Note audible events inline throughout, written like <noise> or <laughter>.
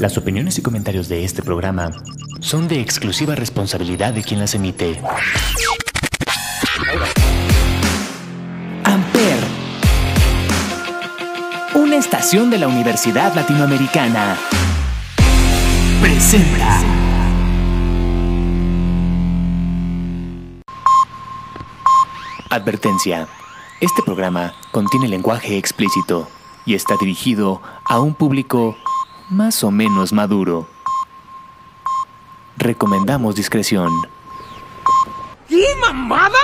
Las opiniones y comentarios de este programa son de exclusiva responsabilidad de quien las emite. Amper. Una estación de la Universidad Latinoamericana. Presenta. Advertencia. Este programa contiene lenguaje explícito y está dirigido a un público más o menos maduro. Recomendamos discreción. ¿Qué mamada?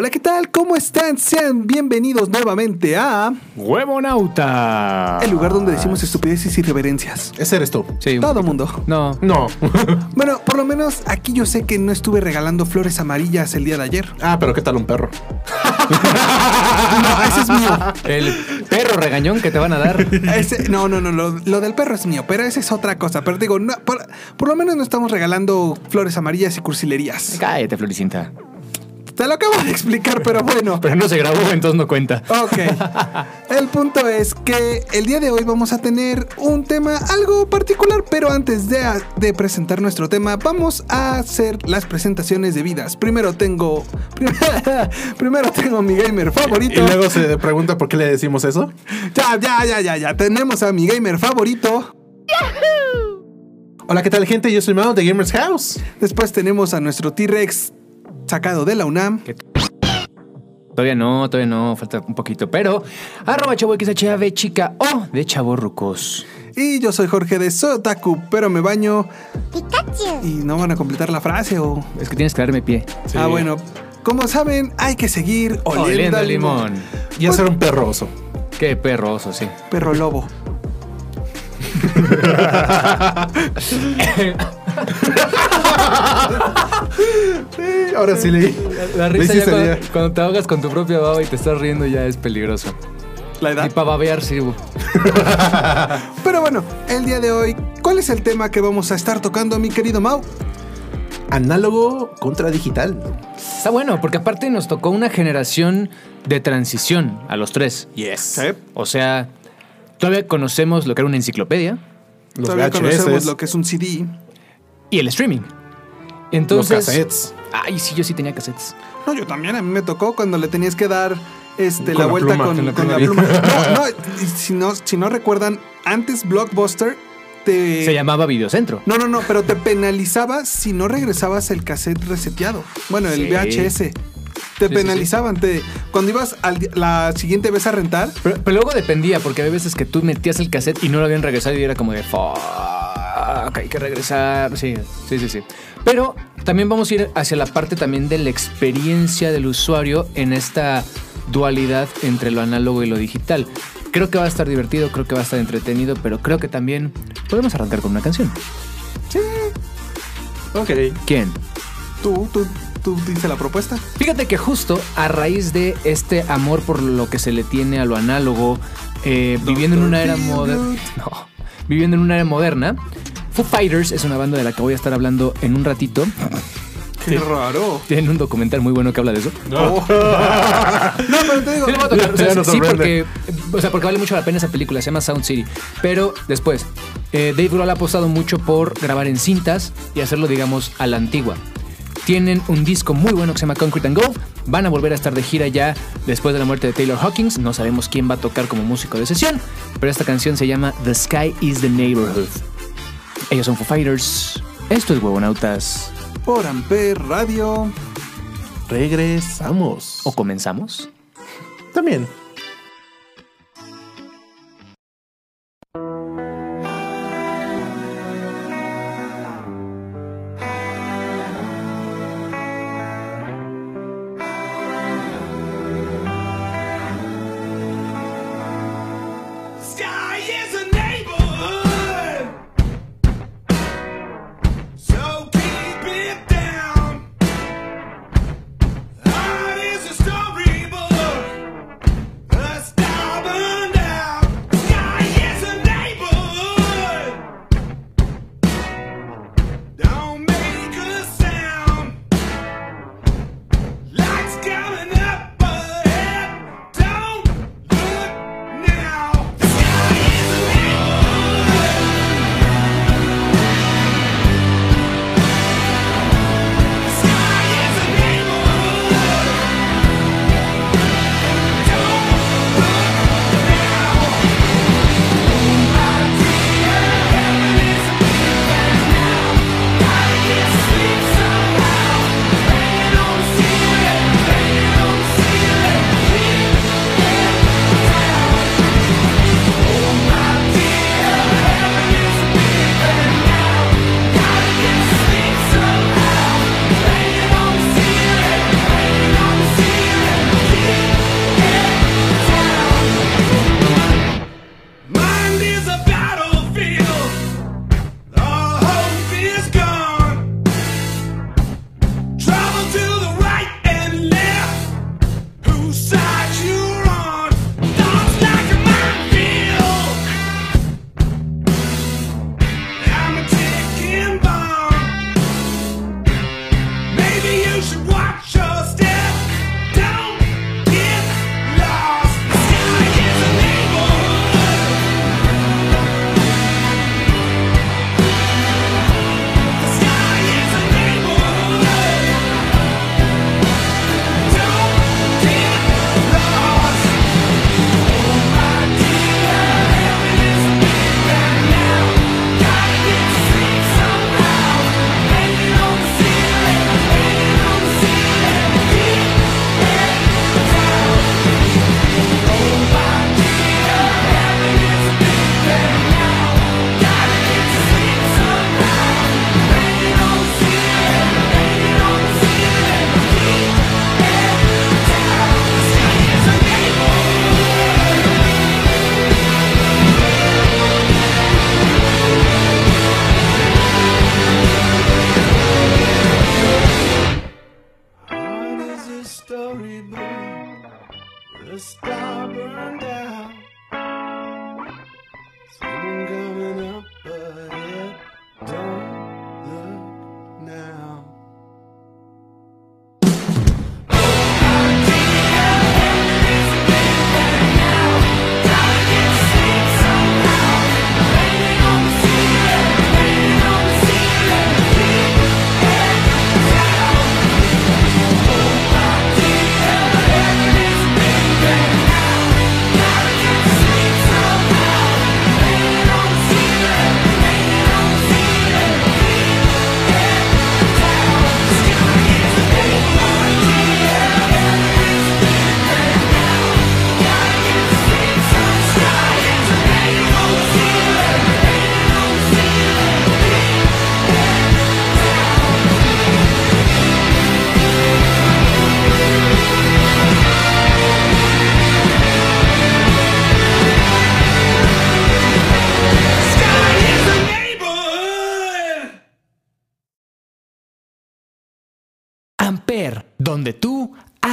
Hola, ¿qué tal? ¿Cómo están? Sean bienvenidos nuevamente a ¡Huevonauta! el lugar donde decimos estupideces y reverencias. Ese eres tú. Sí, Todo mundo. No. No. <laughs> Bueno, por lo menos aquí yo sé que no estuve regalando flores amarillas el día de ayer. ah, pero ¿qué tal un perro? <laughs> No, ese es mío. El perro regañón que te van a dar. Ese- no, no, no, lo, lo del perro es mío, pero esa es otra cosa. Pero digo, no, por, por lo menos no estamos regalando flores amarillas y cursilerías. Cállate, Floricinta. Te lo acabo de explicar, pero bueno. Pero no se grabó, entonces no cuenta. Ok. El punto es que el día de hoy vamos a tener un tema algo particular, pero antes de, de presentar nuestro tema, vamos a hacer las presentaciones debidas. Primero tengo. <laughs> Primero tengo mi gamer Y favorito. luego se pregunta por qué le decimos eso. Ya, ya, ya, ya, ya. Tenemos a mi gamer favorito. Hola, ¿qué tal, gente? Yo soy Mao de Gamers House. Después tenemos a nuestro T-Rex sacado de la UNAM. Todavía no, todavía no, falta un poquito. Pero, arroba chavo XHAV chica o de chavorrucos. Y yo soy Jorge de Sotaku, pero me baño. Y no van a completar la frase o. Es que tienes que darme pie. Ah, bueno. Como saben, hay que seguir oliendo, Oliendo limón. limón. Y a ser un perroso. Qué perroso, sí. Perro lobo. <laughs> Ahora sí le. La Le risa ya cuando, cuando te ahogas con tu propia baba y te estás riendo ya es peligroso. La edad. Y para babear sirvo. <laughs> Pero bueno, el día de hoy, ¿cuál es el tema que vamos a estar tocando, mi querido Mau? Análogo contra digital. Está bueno, porque aparte nos tocó una generación de transición a los tres. Yes. O sea, todavía conocemos lo que era una enciclopedia Los Todavía conocemos lo que es un CD. y el streaming. Los Entonces, cassettes. Ay, sí, yo sí tenía cassettes. No, yo también, a mí me tocó cuando le tenías que dar este, la la vuelta pluma, con, con la con la pluma. <laughs> No, no, si no, si no recuerdan, antes Blockbuster te... Se llamaba Videocentro. No, no, no, pero te penalizaba si no regresabas el cassette reseteado. Bueno, el Sí. VHS. Te sí, penalizaban. Te, cuando ibas al la siguiente vez a rentar, Pero, pero luego dependía, porque había veces que tú metías el cassette y no lo habían regresado y era como de fuck, hay que regresar. Sí, sí, sí, sí. Pero también vamos a ir hacia la parte también de la experiencia del usuario en esta dualidad entre lo análogo y lo digital. Creo que va a estar divertido, creo que va a estar entretenido, pero creo que también podemos arrancar con una canción. Ok. ¿Quién? tú, tú, tú dices la propuesta. Fíjate que justo a raíz de este amor por lo que se le tiene a lo análogo, eh, viviendo en una era moderna. <laughs> No, viviendo en una era moderna. Foo Fighters es una banda de la que voy a estar hablando en un ratito. Qué raro. Tienen un documental muy bueno que habla de eso. No, <laughs> pero te digo, Sí, a tocar. O sea, sí, porque, o sea, porque vale mucho la pena esa película. Se llama Sound City. Pero después, eh, Dave Grohl ha apostado mucho por grabar en cintas y hacerlo, digamos, a la antigua. Tienen un disco muy bueno que se llama Concrete and Gold. Van a volver a estar de gira ya después de la muerte de Taylor Hawkins. No sabemos quién va a tocar como músico de sesión, pero esta canción se llama The Sky is the Neighborhood. Ellos son Foo Fighters. Esto es Huevonautas. por Amper Radio. Regresamos. ¿O comenzamos? También.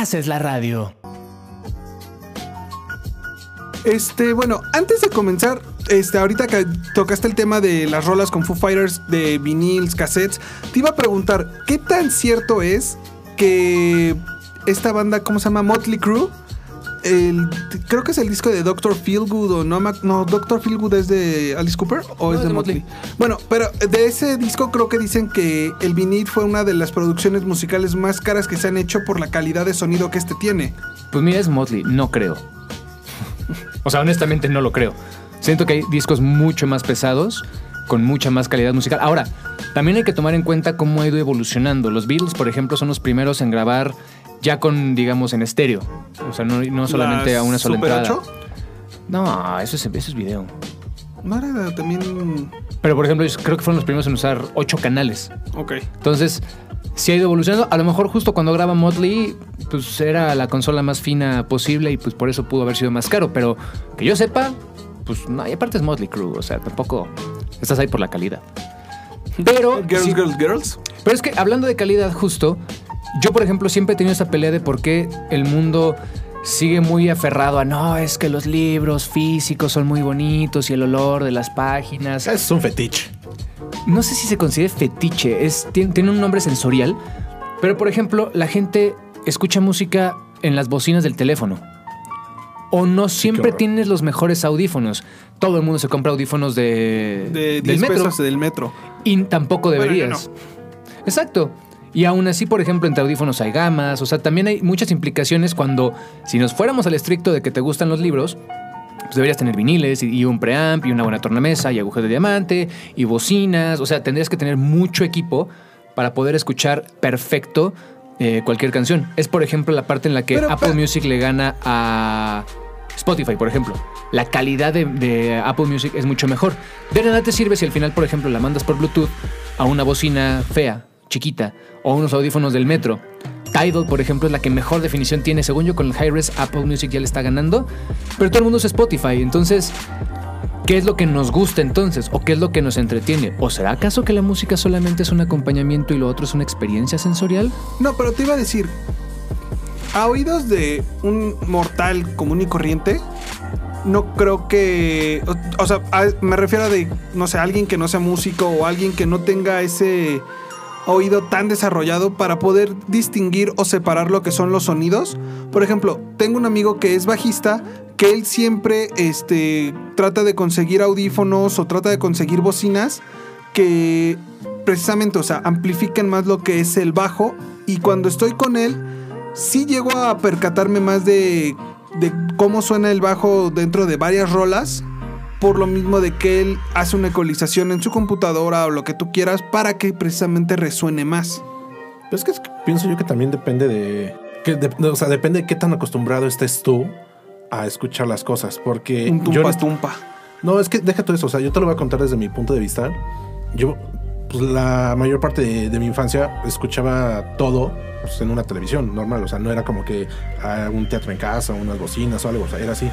Haces la radio. Este, bueno, antes de comenzar, este, ahorita que tocaste el tema de las rolas con Foo Fighters, de viniles, cassettes, te iba a preguntar, ¿qué tan cierto es que esta banda, ¿cómo se llama? Motley Crue. El, creo que es el disco de Doctor Feelgood o no, no Doctor Feelgood es de Alice Cooper o No, es es de de Motley. Motley. Bueno, pero de ese disco creo que dicen que el vinil fue una de las producciones musicales más caras que se han hecho por la calidad de sonido que este tiene. Pues mira, es Motley, no creo. O sea, honestamente no lo creo. Siento que hay discos mucho más pesados, con mucha más calidad musical. Ahora, también hay que tomar en cuenta cómo ha ido evolucionando. Los Beatles, por ejemplo, son los primeros en grabar ya con, digamos, en estéreo. O sea, no, no solamente Las a una sola Super entrada. 8, No, eso es, eso es video. no era también. Pero, por ejemplo, yo creo que fueron los primeros en usar ocho canales. Ok. Entonces, sí ha ido evolucionando. A lo mejor justo cuando graba Motley, pues era la consola más fina posible y pues por eso pudo haber sido más caro. Pero que yo sepa, pues no, y aparte es Motley Crue, o sea, tampoco estás ahí por la calidad. <laughs> Pero, Girls, sí- girls, girls. pero es que hablando de calidad justo, yo por ejemplo siempre he tenido esta pelea de por qué el mundo sigue muy aferrado a no, es que los libros físicos son muy bonitos y el olor de las páginas. Es un fetiche. No sé si se considera fetiche, es, tiene, tiene un nombre sensorial, pero por ejemplo, la gente escucha música en las bocinas del teléfono. O no siempre tienes los mejores audífonos. Todo el mundo se compra audífonos de, De del 10 metro. pesos del metro. Y tampoco Bueno, deberías. Exacto. Y aún así, por ejemplo, entre audífonos hay gamas. O sea, también hay muchas implicaciones cuando, si nos fuéramos al estricto de que te gustan los libros, pues deberías tener viniles y, y un preamp y una buena tornamesa y agujeros de diamante y bocinas. O sea, tendrías que tener mucho equipo para poder escuchar perfecto eh, cualquier canción. Es, por ejemplo, la parte en la que Pero, Apple pero- Music le gana a Spotify, por ejemplo. La calidad de, de Apple Music es mucho mejor. De nada te sirve si al final, por ejemplo, la mandas por Bluetooth a una bocina fea, chiquita, o unos audífonos del metro. Tidal, por ejemplo, es la que mejor definición tiene. Según yo, con el Hi-Res, Apple Music ya le está ganando. Pero todo el mundo usa Spotify. Entonces, ¿qué es lo que nos gusta entonces? ¿O qué es lo que nos entretiene? ¿O será acaso que la música solamente es un acompañamiento y lo otro es una experiencia sensorial? No, pero te iba a decir, a oídos de un mortal común y corriente, no creo que, o, sea, me refiero a de, no sé, alguien que no sea músico o alguien que no tenga ese oído tan desarrollado para poder distinguir o separar lo que son los sonidos. Por ejemplo, tengo un amigo que es bajista que él siempre este, trata de conseguir audífonos o trata de conseguir bocinas que precisamente, o sea, amplifiquen más lo que es el bajo. Y cuando estoy con él, sí llego a percatarme más de, de cómo suena el bajo dentro de varias rolas. Por lo mismo de que él hace una ecualización en su computadora o lo que tú quieras para que precisamente resuene más. Pero es que pienso yo que también depende de, que de- O sea, depende de qué tan acostumbrado estés tú a escuchar las cosas. Porque Un yo. tumpa en- tumpa. No, es que deja todo eso. O sea, yo te lo voy a contar desde mi punto de vista. Yo, pues la mayor parte de, de mi infancia escuchaba todo pues, en una televisión normal. O sea, no era como que a un teatro en casa, unas bocinas o algo. O sea, era así.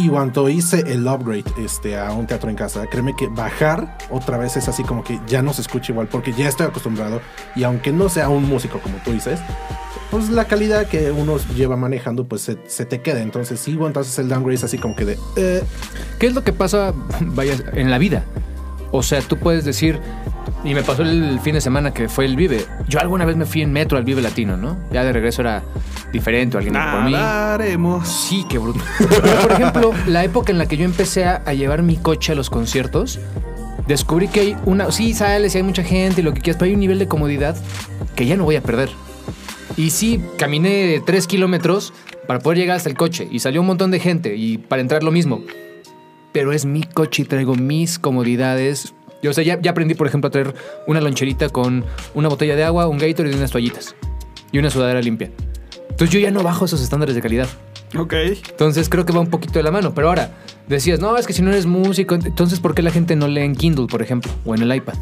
Y cuando hice el upgrade este, a un teatro en casa, créeme que bajar otra vez es así como que ya no se escucha igual porque ya estoy acostumbrado. Y aunque no sea un músico como tú dices, pues la calidad que uno lleva manejando pues se, te queda. Entonces, sí, entonces el downgrade es así como que de... eh, ¿Qué es lo que pasa, vaya, en la vida? O sea, tú puedes decir, y me pasó el fin de semana que fue el Vive. Yo alguna vez me fui en metro al Vive Latino, ¿no? Ya de regreso era diferente, o alguien por mí. Nadaremos. Sí, qué bruto. Pero, por ejemplo, la época en la que yo empecé a, a llevar mi coche a los conciertos, descubrí que hay una. Sí, sales y hay mucha gente y lo que quieras, pero hay un nivel de comodidad que ya no voy a perder. Y sí, caminé tres kilómetros para poder llegar hasta el coche y salió un montón de gente y para entrar lo mismo. Pero es mi coche y traigo mis comodidades. Yo, o sea, ya, ya aprendí, por ejemplo, a traer una loncherita con una botella de agua, un Gatorade y unas toallitas. Y una sudadera limpia. Entonces yo ya no bajo esos estándares de calidad. Ok. Entonces creo que va un poquito de la mano. Pero ahora, decías, no, es que si no eres músico, entonces ¿por qué la gente no lee en Kindle, por ejemplo? O en el iPad.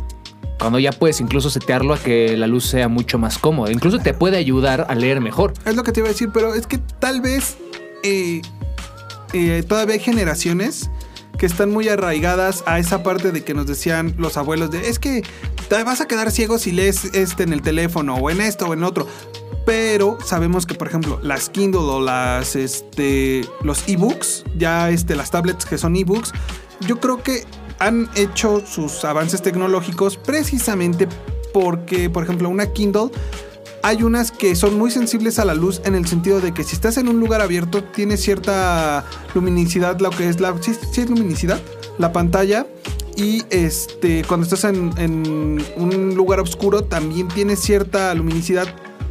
Cuando ya puedes incluso setearlo a que la luz sea mucho más cómoda. Incluso te puede ayudar a leer mejor. Es lo que te iba a decir, pero es que tal vez eh, eh, todavía hay generaciones que están muy arraigadas a esa parte de que nos decían los abuelos de es que te vas a quedar ciego si lees este en el teléfono o en esto o en otro. pero sabemos que, por ejemplo, las Kindle o las, este, los ebooks, ya este, las tablets que son ebooks, yo creo que han hecho sus avances tecnológicos precisamente porque, por ejemplo, una Kindle hay unas que son muy sensibles a la luz en el sentido de que si estás en un lugar abierto tiene cierta luminicidad, lo que es la sí, es luminicidad, la pantalla y este cuando estás en, en un lugar oscuro también tiene cierta luminicidad,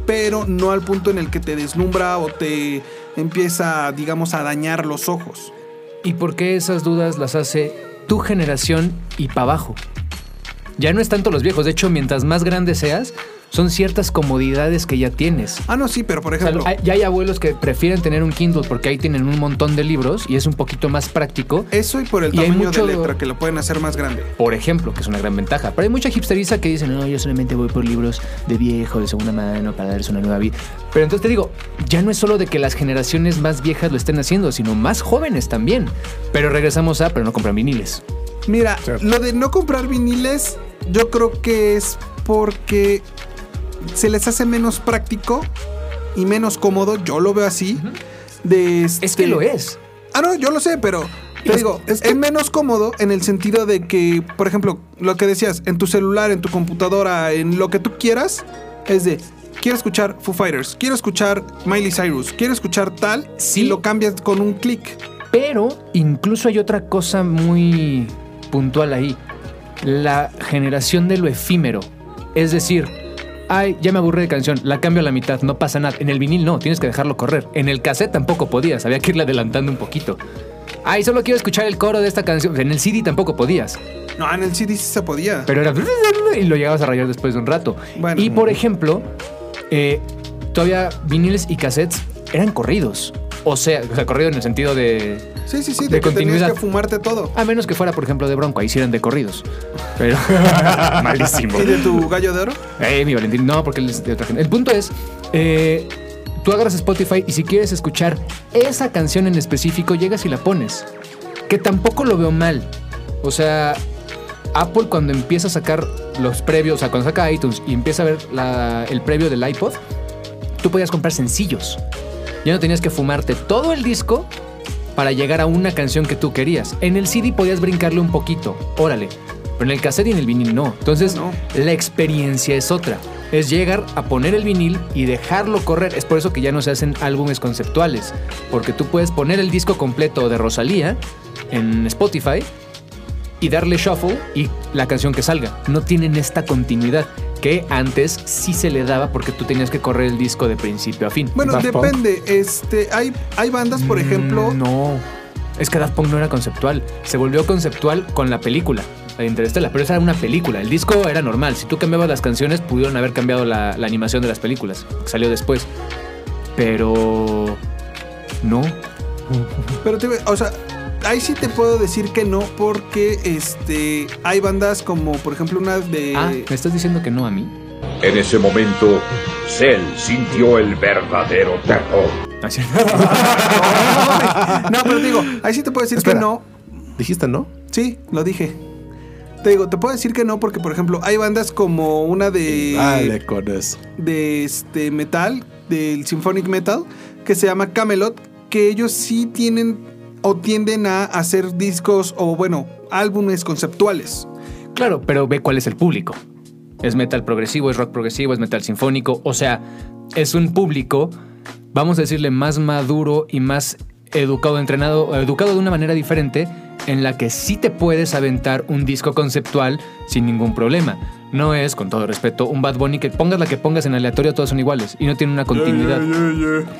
pero no al punto en el que te deslumbra o te empieza, digamos, a dañar los ojos. ¿Y por qué esas dudas las hace tu generación y para abajo? Ya no es tanto los viejos, de hecho, mientras más grande seas, son ciertas comodidades que ya tienes. Ah, no, sí, pero por O sea, ejemplo, ya hay abuelos que prefieren tener un Kindle porque ahí tienen un montón de libros y es un poquito más práctico. eso y por el y tamaño mucho- de letra que lo pueden hacer más grande. Por ejemplo, que es una gran ventaja. Pero hay mucha hipsteriza que dice, no, yo solamente voy por libros de viejo, de segunda mano, para darles una nueva vida. Pero entonces te digo, ya no es solo de que las generaciones más viejas lo estén haciendo, sino más jóvenes también. Pero regresamos a, pero no compran viniles. Mira, lo de no comprar viniles, yo creo que es porque se les hace menos práctico y menos cómodo, yo lo veo así. de Es este- que lo es. Ah, no, yo lo sé, pero te Es- digo, es es, menos cómodo en el sentido de que, por ejemplo, lo que decías, en tu celular, en tu computadora, en lo que tú quieras, es de, quiero escuchar Foo Fighters, quiero escuchar Miley Cyrus, quiero escuchar tal, Sí. y lo cambias con un clic. Pero incluso hay otra cosa muy puntual ahí. La generación de lo efímero. Es decir, ay, ya me aburrí de canción, la cambio a la mitad, no pasa nada. En el vinil no, tienes que dejarlo correr. En el cassette tampoco podías, había que irle adelantando un poquito. Ay, solo quiero escuchar el coro de esta canción. En el CD tampoco podías. No, en el CD sí se podía. Pero era. Y lo llegabas a rayar después de un rato. Bueno. y por ejemplo, eh, todavía viniles y cassettes eran corridos. O sea, o sea, corrido en el sentido de. sí, sí, sí, de de, que tenías continuidad. que fumarte todo. A menos que fuera, por ejemplo, de Bronco, ahí sí eran de corridos. Pero. <laughs> Malísimo. ¿Y de tu gallo de oro? Eh, mi Valentín, no, porque él es de otra gente. El punto es, eh, tú agarras Spotify y si quieres escuchar esa canción en específico, llegas y la pones. Que tampoco lo veo mal. O sea, Apple cuando empieza a sacar los previos, o sea, cuando saca iTunes y empieza a ver la- el previo del iPod, tú podías comprar sencillos. Ya no tenías que fumarte todo el disco para llegar a una canción que tú querías. En el CD podías brincarle un poquito, órale. Pero en el cassette y en el vinil no. Entonces, No. la experiencia es otra. Es llegar a poner el vinil y dejarlo correr. Es por eso que ya no se hacen álbumes conceptuales. Porque tú puedes poner el disco completo de Rosalía en Spotify y darle shuffle y la canción que salga. No tienen esta continuidad que antes sí se le daba porque tú tenías que correr el disco de principio a fin. Bueno, Daft Punk. depende. Este, hay, hay bandas, por Mm, ejemplo. No. Es que Daft Punk no era conceptual. Se volvió conceptual con la película. La de Interstellar, pero esa era una película. El disco era normal. Si tú cambiabas las canciones, pudieron haber cambiado la, la animación de las películas. que Salió después. Pero. No. Pero te, o sea, ahí sí te puedo decir que no, porque este, hay bandas como, por ejemplo, una de. Ah, ¿me estás diciendo que no a mí? En ese momento, Cell sintió el verdadero terror. <laughs> Así- no, pero te digo, ahí sí te puedo decir Espera. que no. ¿Dijiste no? Sí, lo dije. Te digo, te puedo decir que no, porque, por ejemplo, hay bandas como una de. Dale con eso. de este metal, del symphonic metal, que se llama Camelot, que ellos sí tienen o tienden a hacer discos o bueno, álbumes conceptuales. Claro, pero ve cuál es el público. Es metal progresivo, es rock progresivo, es metal sinfónico. O sea, es un público, vamos a decirle, más maduro y más educado, entrenado, educado de una manera diferente, en la que sí te puedes aventar un disco conceptual sin ningún problema. No es, con todo respeto, un Bad Bunny que pongas la que pongas en aleatorio, todas son iguales y no tienen una continuidad.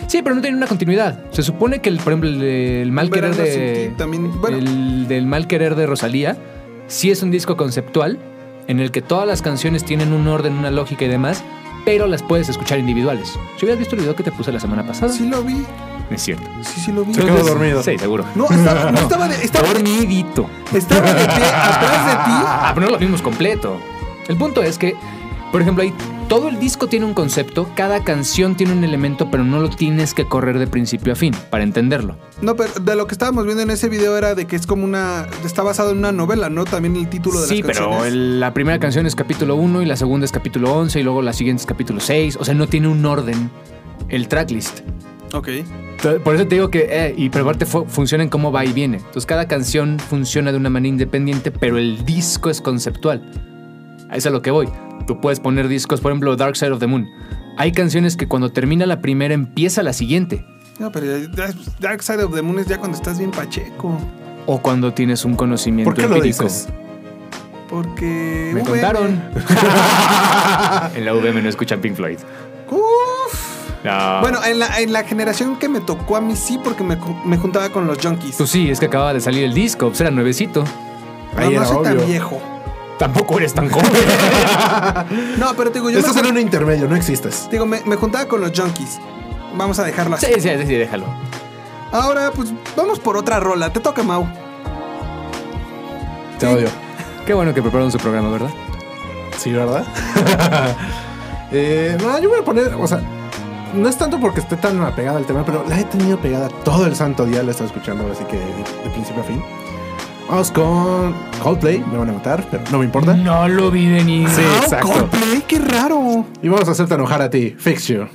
Sí, pero no tienen una continuidad. Se supone que, el, por ejemplo, el, el mal querer de. ti también, bueno. el del mal querer de Rosalía sí es un disco conceptual en el que todas las canciones tienen un orden, una lógica y demás, pero las puedes escuchar individuales. Si hubieras visto el video que te puse la semana pasada, Sí lo vi, es cierto. sí, sí lo vi. Se quedó dormido. Sí, seguro. No, estaba, no estaba, de, estaba, Dormidito. estaba de pie atrás de ti. Ah, pero no lo vimos completo. El punto es que, por ejemplo, hay todo el disco tiene un concepto, cada canción tiene un elemento, pero no lo tienes que correr de principio a fin para entenderlo. No, pero de lo que estábamos viendo en ese video era de que es como una. Está basado en una novela, ¿no? También el título de Sí, las canciones. pero el- la primera canción es capítulo 1 y la segunda es capítulo 11 y luego la siguiente es capítulo 6. O sea, no tiene un orden el tracklist. Ok. Por eso te digo que, eh, y pero aparte fu- funciona en cómo va y viene. Entonces cada canción funciona de una manera independiente, pero el disco es conceptual. Es a lo que voy. Tú puedes poner discos, por ejemplo, Dark Side of the Moon. Hay canciones que cuando termina la primera empieza la siguiente. No, pero Dark Side of the Moon es ya cuando estás bien pacheco. O cuando tienes un conocimiento ¿Por qué lo empírico. dices? Porque. Me VM. contaron. <laughs> en la UVM no escuchan Pink Floyd. Uf. No. Bueno, en la, en la generación que me tocó a mí sí, porque me, juntaba con los junkies. Pues sí, es que acababa de salir el disco, pues era nuevecito. Ahí no era soy tan viejo. Tampoco eres tan joven. <laughs> No, pero te digo, yo Estás me, en un intermedio, no existes. digo, me, me juntaba con los junkies. Vamos a dejarlo así. sí, sí, sí, déjalo. Ahora, pues vamos por otra rola. Te toca, Mau. Te odio. Qué bueno que prepararon su programa, ¿verdad? Sí, ¿verdad? <laughs> Eh, no, yo voy a poner, o sea, no es tanto porque esté tan apegada al tema, pero la he tenido pegada todo el santo día, la he estado escuchando, así que de, de principio a fin. Vamos con Coldplay, me van a matar, pero no me importa. No lo vi venir. Sí, exacto. Coldplay, qué raro. Y vamos a hacerte enojar a ti, Fix You,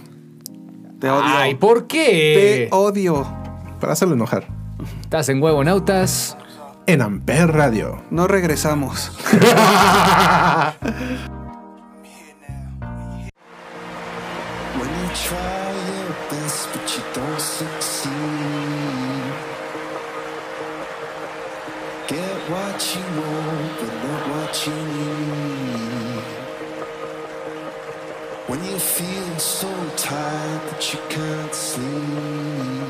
Te odio. Ay, ¿por qué? Te odio. para hacerlo enojar. Estás en huevo, nautas. En Amper Radio. No regresamos. <laughs> Get what you want but not what you need. When you feel so tired that you can't sleep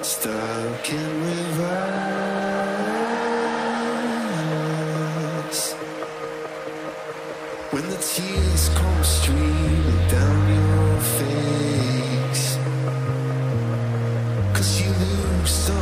Stuck in reverse. When the tears come streaming down your face Cause you lose something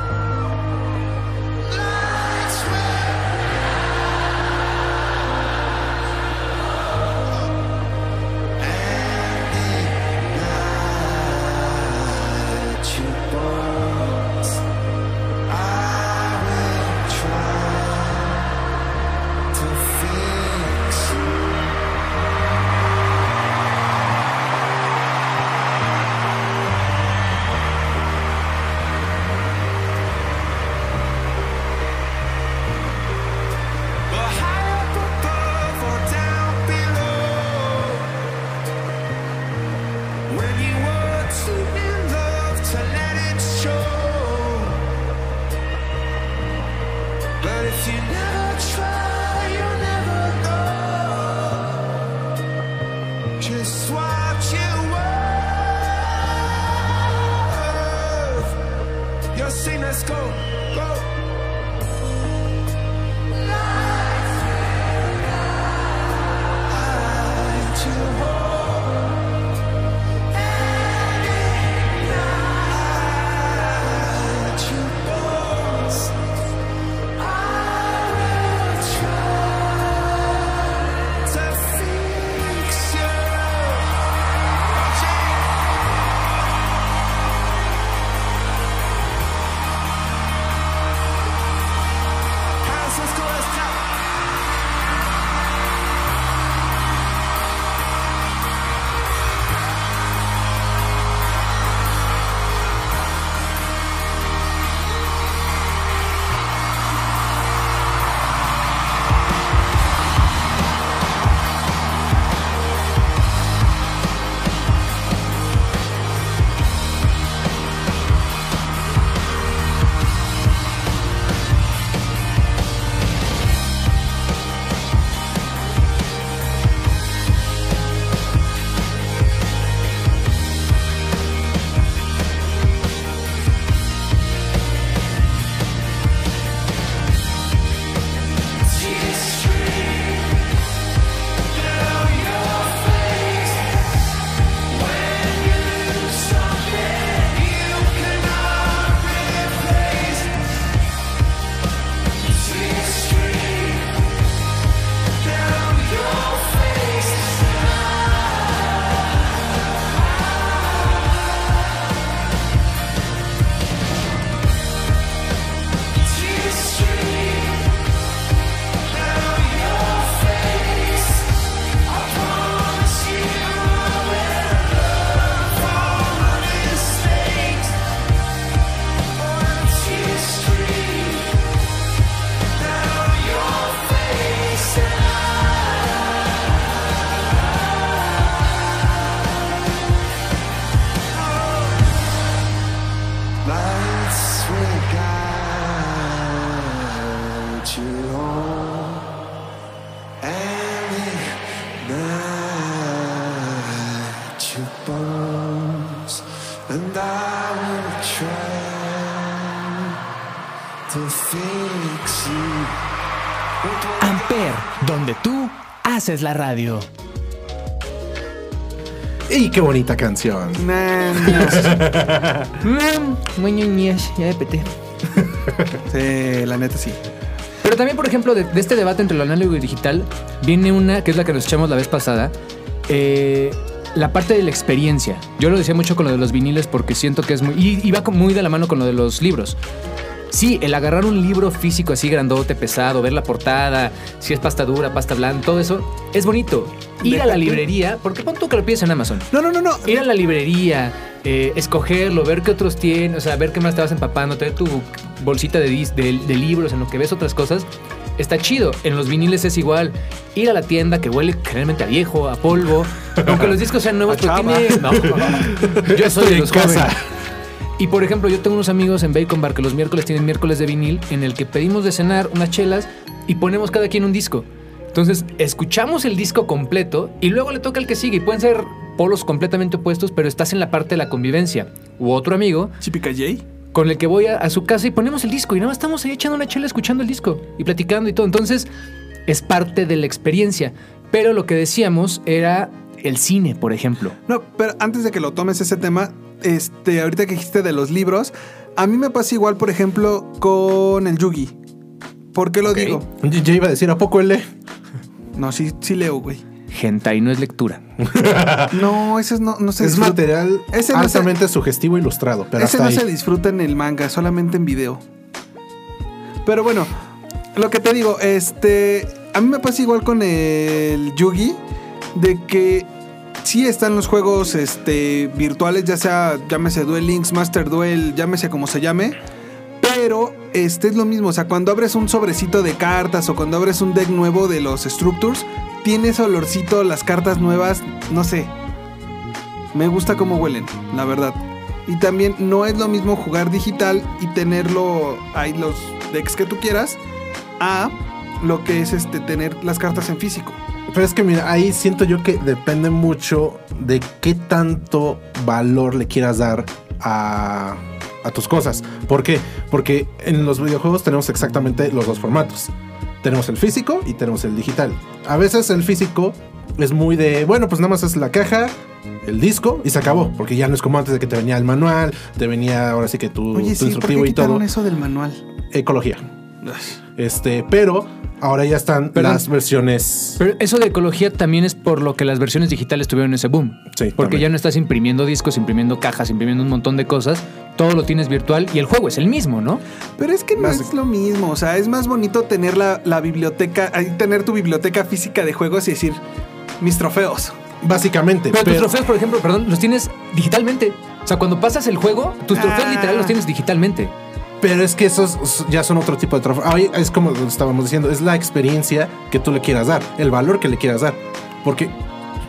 haces la radio. ¡Y qué bonita canción! Nah, no. ya de PT. <laughs> sí, la neta sí. Pero también, por ejemplo, de, de este debate entre lo análogo y digital, viene una que es la que nos echamos la vez pasada. eh, la parte de la experiencia. Yo lo decía mucho con lo de los viniles porque siento que es muy. Y, y va muy de la mano con lo de los libros. Sí, el agarrar un libro físico así grandote, pesado, ver la portada, si es pasta dura, pasta blanda, todo eso, es bonito. Ir a la librería, porque pon tú que lo pides en Amazon. No, no, no, no. Ir a la librería, eh, escogerlo, ver qué otros tienen, o sea, ver qué más te vas empapando, tener tu bolsita de, dis- de, de libros en lo que ves otras cosas, está chido. En los viniles es igual. Ir a la tienda que huele generalmente a viejo, a polvo, aunque los discos sean nuevos, <laughs> pero chava. tiene... <laughs> No, yo soy de los casa. jóvenes. Y por ejemplo, yo tengo unos amigos en Bacon Bar que los miércoles tienen miércoles de vinil en el que pedimos de cenar unas chelas y ponemos cada quien un disco. Entonces, escuchamos el disco completo y luego le toca el que sigue. Y pueden ser polos completamente opuestos, pero estás en la parte de la convivencia. U otro amigo Chipica J. con el que voy a, a su casa y ponemos el disco y nada más estamos ahí echando una chela escuchando el disco y platicando y todo. Entonces, es parte de la experiencia. Pero lo que decíamos era el cine, por ejemplo. No, pero antes de que lo tomes ese tema, este, ahorita que dijiste de los libros, a mí me pasa igual, por ejemplo, con el Yugi. ¿Por qué lo digo? Ya iba a decir, ¿a poco él lee? No, sí, sí leo, güey. Hentai no es lectura. <laughs> No, ese es no, no se Es disfruta- material Ese no se- altamente sugestivo e ilustrado, pero Ese no ahí. se disfruta en el manga, solamente en video. Pero bueno, lo que te digo, este. A mí me pasa igual con el Yugi. De que sí están los juegos este, virtuales, ya sea, llámese Duel Links, Master Duel, llámese como se llame. Pero este es lo mismo, o sea, cuando abres un sobrecito de cartas o cuando abres un deck nuevo de los Structures, tiene ese olorcito, las cartas nuevas, no sé. Me gusta cómo huelen, la verdad. Y también no es lo mismo jugar digital y tenerlo ahí los decks que tú quieras a lo que es este tener las cartas en físico. Pero es que mira, ahí siento yo que depende mucho de qué tanto valor le quieras dar a, a tus cosas. ¿Por qué? Porque en los videojuegos tenemos exactamente los dos formatos. Tenemos el físico y tenemos el digital. A veces el físico es muy de, bueno, pues nada más es la caja, el disco y se acabó. Porque ya no es como antes de que te venía el manual, te venía ahora sí que tu, Oye, tu sí, ¿por instructivo qué y todo. eso del manual? Ecología. Este, pero ahora ya están Perdón. las versiones. Pero eso de ecología también es por lo que las versiones digitales tuvieron ese boom. Sí, Porque también. ya no estás imprimiendo discos, imprimiendo cajas, imprimiendo un montón de cosas. Todo lo tienes virtual y el juego es el mismo, ¿no? Pero es que no Más- es lo mismo, o sea, es más bonito tener la, la biblioteca, tener tu biblioteca física de juegos y decir, mis trofeos. Básicamente. Pero, tus trofeos, por ejemplo, perdón, los tienes digitalmente. O sea, cuando pasas el juego, tus trofeos Ah. literal los tienes digitalmente. Pero es que esos ya son otro tipo de trofeo. Ahí es como lo estábamos diciendo, es la experiencia que tú le quieras dar, el valor que le quieras dar. Porque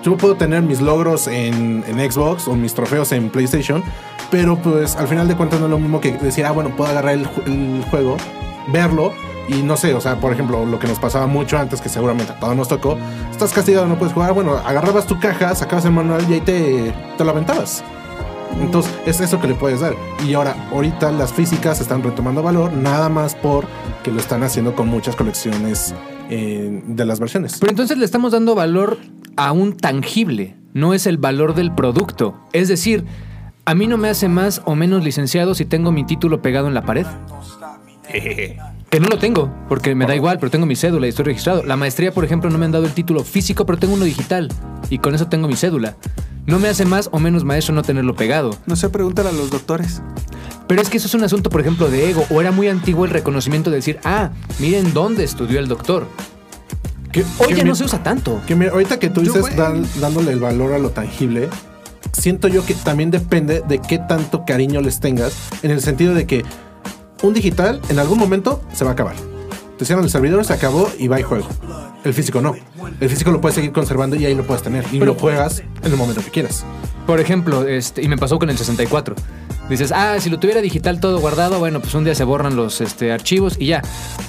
yo puedo tener mis logros en, Xbox o mis trofeos en PlayStation, pero pues al final de cuentas no es lo mismo que decir, ah, bueno, puedo agarrar el, ju- el juego, verlo y no sé, o sea, por ejemplo, lo que nos pasaba mucho antes, que seguramente a todos nos tocó, estás castigado, no puedes jugar, bueno, agarrabas tu caja, sacabas el manual y ahí te, te lo. Entonces, es eso que le puedes dar. Y ahora, ahorita las físicas están retomando valor, nada más por que lo están haciendo con muchas colecciones eh, de las versiones. Pero entonces le estamos dando valor a un tangible, no es el valor del producto. Es decir, a mí no me hace más o menos licenciado si tengo mi título pegado en la pared. Que no lo tengo, porque me da igual, pero tengo mi cédula y estoy registrado. La maestría, por ejemplo, no me han dado el título físico, pero tengo uno digital. Y con eso tengo mi cédula. No me hace más o menos maestro no tenerlo pegado. No sé, pregúntale a los doctores. Pero es que eso es un asunto, por ejemplo, de ego. O era muy antiguo el reconocimiento de decir, ah, miren dónde estudió el doctor. Que, Hoy que ya mi- no se usa tanto. Que mira, ahorita que tú dices dan- dándole el valor a lo tangible, siento yo que también depende de qué tanto cariño les tengas, en el sentido de que un digital en algún momento se va a acabar. Te cierran el servidor, se acabó y va y juego. El físico no. El físico lo puedes seguir conservando y ahí lo puedes tener. Y Pero- lo juegas en el momento que quieras. Por ejemplo, este, y me pasó con el 64. Dices, ah, si lo tuviera digital todo guardado, bueno, pues un día se borran los este, archivos y ya.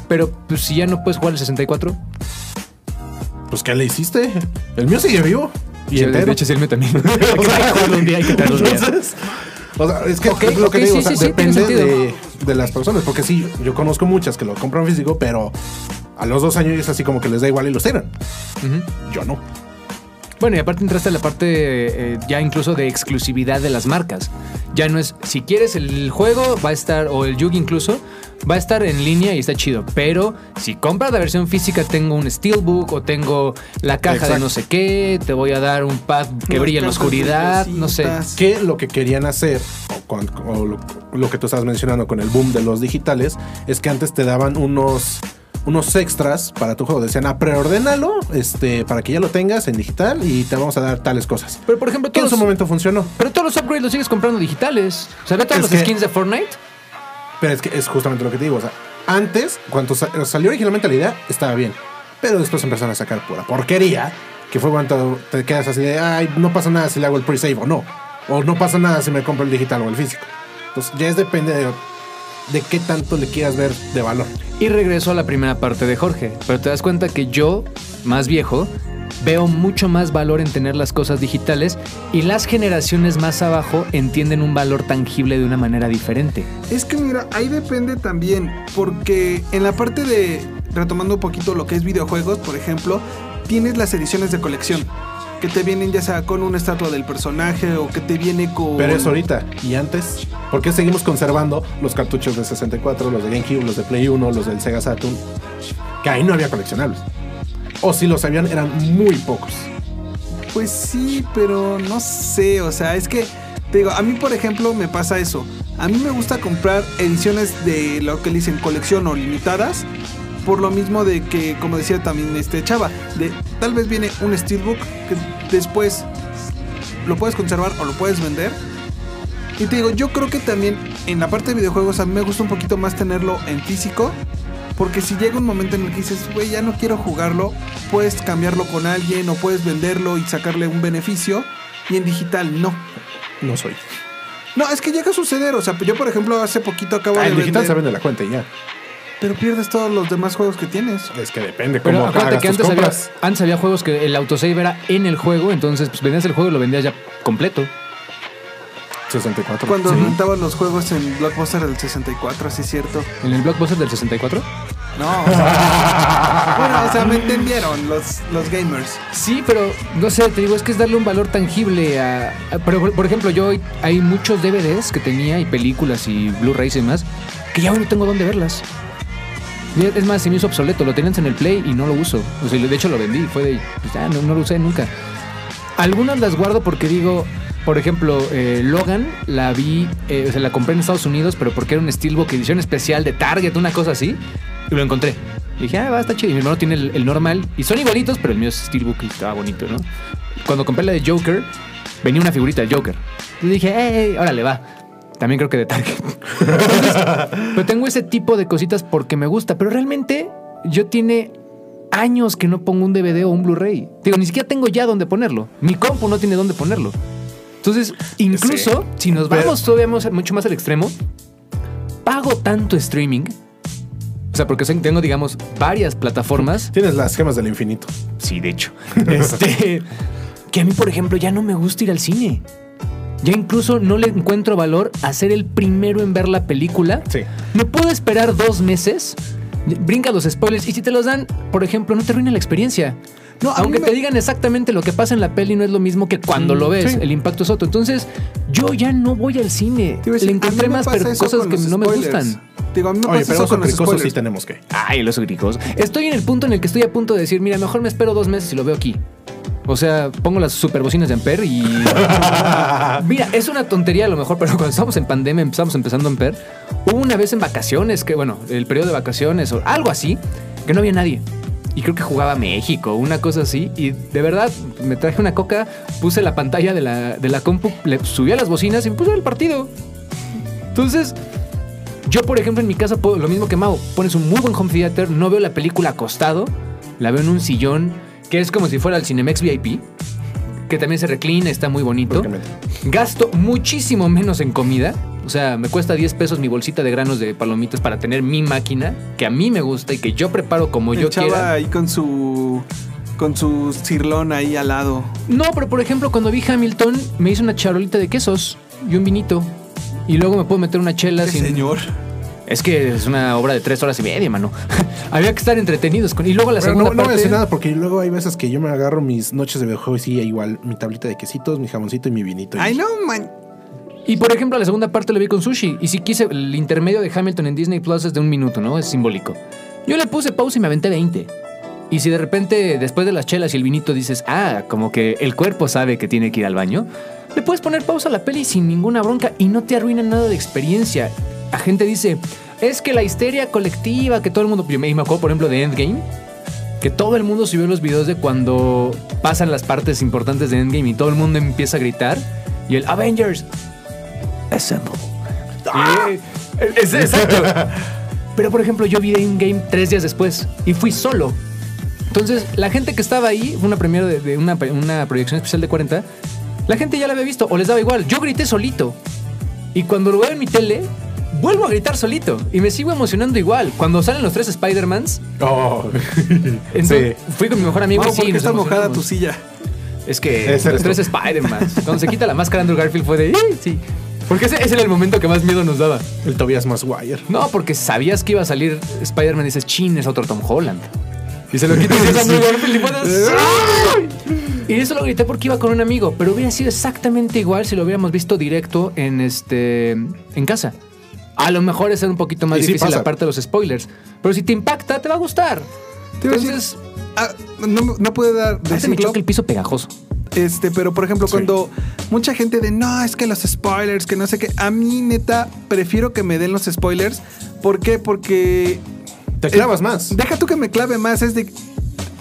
Pero pues, si ya no puedes jugar el 64, Pues, ¿qué le hiciste? El mío sigue vivo. Y Sí, entero. de hecho, sí, el mío también. <laughs> O sea, un día, hay que entonces, o sea, es que es lo que digo, sí, o sea, depende de, de las personas. Porque sí, yo conozco muchas que lo compran físico, pero a los dos años es así como que les da igual y los tiran. Yo no. Bueno, y aparte entraste a la parte eh, ya incluso de exclusividad de las marcas. Ya no es, si quieres el juego, va a estar, o el Yugi incluso, va a estar en línea y está chido. Pero si compras la versión física, tengo un Steelbook o tengo la caja de no sé qué, te voy a dar un pad que brilla en la oscuridad, no sé. que lo que querían hacer, o, con- o lo, lo que tú estabas mencionando con el boom de los digitales, es que antes te daban unos, unos extras para tu juego. Decían, ah, preordénalo este, para que ya lo tengas en digital y te vamos a dar tales cosas. Pero por ejemplo, Que en todos, su momento funcionó. pero todos los upgrades los sigues comprando digitales. O sea, ve todos Es los que- skins de Fortnite. Pero es que es justamente lo que te digo. O sea, antes, cuando sa- salió originalmente la idea, estaba bien. Pero después empezaron a sacar pura porquería. Que fue cuando te quedas así de, ay, no pasa nada si le hago el pre-save o no. O no pasa nada si me compro el digital o el físico. Entonces ya es depende de, de qué tanto le quieras ver de valor. Y regreso a la primera parte de Jorge. Pero te das cuenta que yo, más viejo, veo mucho más valor en tener las cosas digitales y las generaciones más abajo entienden un valor tangible de una manera diferente. Es que mira, ahí depende también, porque en la parte de, retomando un poquito lo que es videojuegos, por ejemplo, tienes las ediciones de colección, que te vienen ya sea con una estatua del personaje o que te viene con... Pero es ahorita. ¿Y antes? ¿Por qué seguimos conservando los cartuchos de 64, los de GameCube, los de Play 1, los del Sega Saturn? Que ahí no había coleccionables. O si los habían, eran muy pocos. Pues sí, pero no sé, o sea, es que, te digo, a mí por ejemplo me pasa eso. A mí me gusta comprar ediciones de lo que le dicen colección o limitadas, por lo mismo de que, como decía también este Chava, de tal vez viene un Steelbook que después lo puedes conservar o lo puedes vender. Y te digo, yo creo que también en la parte de videojuegos a mí me gusta un poquito más tenerlo en físico. Porque si llega un momento en el que dices, güey, ya no quiero jugarlo, puedes cambiarlo con alguien o puedes venderlo y sacarle un beneficio. Y en digital, no. No soy. No, es que llega a suceder. O sea, yo, por ejemplo, hace poquito acabo Ah, de en digital vender, se vende la cuenta y ya. Pero pierdes todos los demás juegos que tienes. Es que depende Pero cómo acuérdate hagas que tus antes había, compras. antes había juegos que el autosave era en el juego, entonces pues vendías el juego y lo vendías ya completo. 64. Cuando Sí. rentaban los juegos en Blockbuster del 64, así es cierto. ¿En el Blockbuster del 64? No, o sea, <laughs> bueno, o sea, me entendieron los, los gamers. Sí, pero no sé, te digo, es que es darle un valor tangible a... a- pero, por, por ejemplo, yo hay muchos DVDs que tenía y películas y Blu-rays y demás que ya hoy no tengo dónde verlas. Es más, se me hizo obsoleto, lo tenías en el Play y no lo uso. O sea, de hecho lo vendí, fue de... Pues no, no lo usé nunca. Algunas las guardo porque digo, por ejemplo, eh, Logan la vi, eh, o sea, la compré en Estados Unidos, pero porque era un Steelbook edición especial de Target, una cosa así, y lo encontré. Y dije, ah, va, está chido. Y mi hermano tiene el, el normal, y son igualitos, pero el mío es Steelbook y estaba bonito, ¿no? Cuando compré la de Joker, venía una figurita del Joker. Y dije, hey, órale, va. También creo que de Target. Entonces, <laughs> pero tengo ese tipo de cositas porque me gusta, pero realmente yo tiene años que no pongo un DVD o un Blu-ray. Digo, ni siquiera tengo ya dónde ponerlo. Mi compu no tiene dónde ponerlo. Entonces, incluso si nos Pero- vamos todavía más- mucho más al extremo, pago tanto streaming. O sea, porque tengo, digamos, varias plataformas. <laughs> Tienes las gemas del infinito. Sí, de hecho. <laughs> Este, que a mí, por ejemplo, ya no me gusta ir al cine. Ya incluso no le encuentro valor a ser el primero en ver la película. Sí. Me puedo esperar dos meses, brinca los spoilers, y si te los dan, por ejemplo, no te arruina la experiencia. No, Aunque te digan exactamente lo que pasa en la peli, no es lo mismo que cuando Mm, lo ves. sí. El impacto es otro. Entonces, yo ya no voy al cine. Le encontré más pero cosas que no me gustan. Digo, a mí me Oye, pasa pero eso con los sí spoilers. tenemos que. Ay, los gricos. Estoy en el punto en el que estoy a punto de decir, mira, mejor me espero dos meses y lo veo aquí. O sea, pongo las superbocinas de Amper y. <laughs> Mira, es una tontería a lo mejor, pero cuando estamos en pandemia, empezamos empezando Amper. Hubo una vez en vacaciones, que bueno, el periodo de vacaciones o algo así, que no había nadie. Y creo que jugaba México, una cosa así. Y de verdad, me traje una coca, puse la pantalla de la, de la compu, le subí a las bocinas y me puse el partido. Entonces, yo, por ejemplo, en mi casa, puedo- lo mismo que Mau, pones un muy buen home theater, no veo la película acostado, la veo en un sillón, que es como si fuera el Cinemex VIP, que también se reclina, está muy bonito. Gasto muchísimo menos en comida. O sea, me cuesta 10 pesos mi bolsita de granos de palomitas para tener mi máquina, que a mí me gusta y que yo preparo como El yo chava quiera. ahí con su con su cirlón ahí al lado. No, pero por ejemplo, cuando vi Hamilton, me hice una charolita de quesos y un vinito. Y luego me puedo meter una chela Qué sin. señor. Es que es una obra de tres horas y media, mano. <laughs> Había que estar entretenidos. Con... Y luego la Pero segunda no, no voy a parte... decir nada porque luego hay veces que yo me agarro mis noches de videojuegos y igual mi tablita de quesitos, mi jamoncito y mi vinito. y- Ay, no, man. Y por ejemplo, la segunda parte lo vi con sushi. Y si quise, el intermedio de Hamilton en Disney Plus es de un minuto, ¿no? Es simbólico. Yo le puse pausa y me aventé 20. Y si de repente, después de las chelas y el vinito, dices, ah, como que el cuerpo sabe que tiene que ir al baño, le puedes poner pausa a la peli sin ninguna bronca y no te arruina nada de experiencia. La gente dice, es que la histeria colectiva, que todo el mundo. Y me acuerdo, por ejemplo, de Endgame. Que todo el mundo subió los videos de cuando pasan las partes importantes de Endgame y todo el mundo empieza a gritar. Y el Avengers, Assemble. Eh, es- exacto. <laughs> Pero por ejemplo, yo vi Endgame tres días después y fui solo. Entonces, la gente que estaba ahí, fue una premiere de, de una, una proyección especial de 40, la gente ya la había visto o les daba igual. Yo grité solito. Y cuando lo veo en mi tele, vuelvo a gritar solito. Y me sigo emocionando igual. Cuando salen los tres Spider-Mans, Oh. <laughs> entonces, fui con mi mejor amigo. Wow, sí, ¿por qué está mojada tu silla? Es que Es los tres Spider-Man. Cuando se quita la máscara Andrew Garfield fue de... "Eh", Sí. Porque ese, ese era el momento que más miedo nos daba. El Tobias Maguire. No, porque sabías que iba a salir Spider-Man y dices, chin, es otro Tom Holland. Y se lo quitas y es Andrew Garfield y fue de, "Sí". Y eso lo grité porque iba con un amigo, pero hubiera sido exactamente igual si lo hubiéramos visto directo en este en casa. A lo mejor es un poquito más Y sí difícil pasa. la parte de los spoilers, pero si te impacta, te va a gustar. Te decir, Entonces, Ah, no, no puede dar aparte me decirlo, choca el piso pegajoso. este, pero por ejemplo, cuando mucha gente de no, es que los spoilers, que no sé qué, a mí neta prefiero que me den los spoilers. ¿Por qué? Porque Te clavas más. Deja tú que me clave más, es de...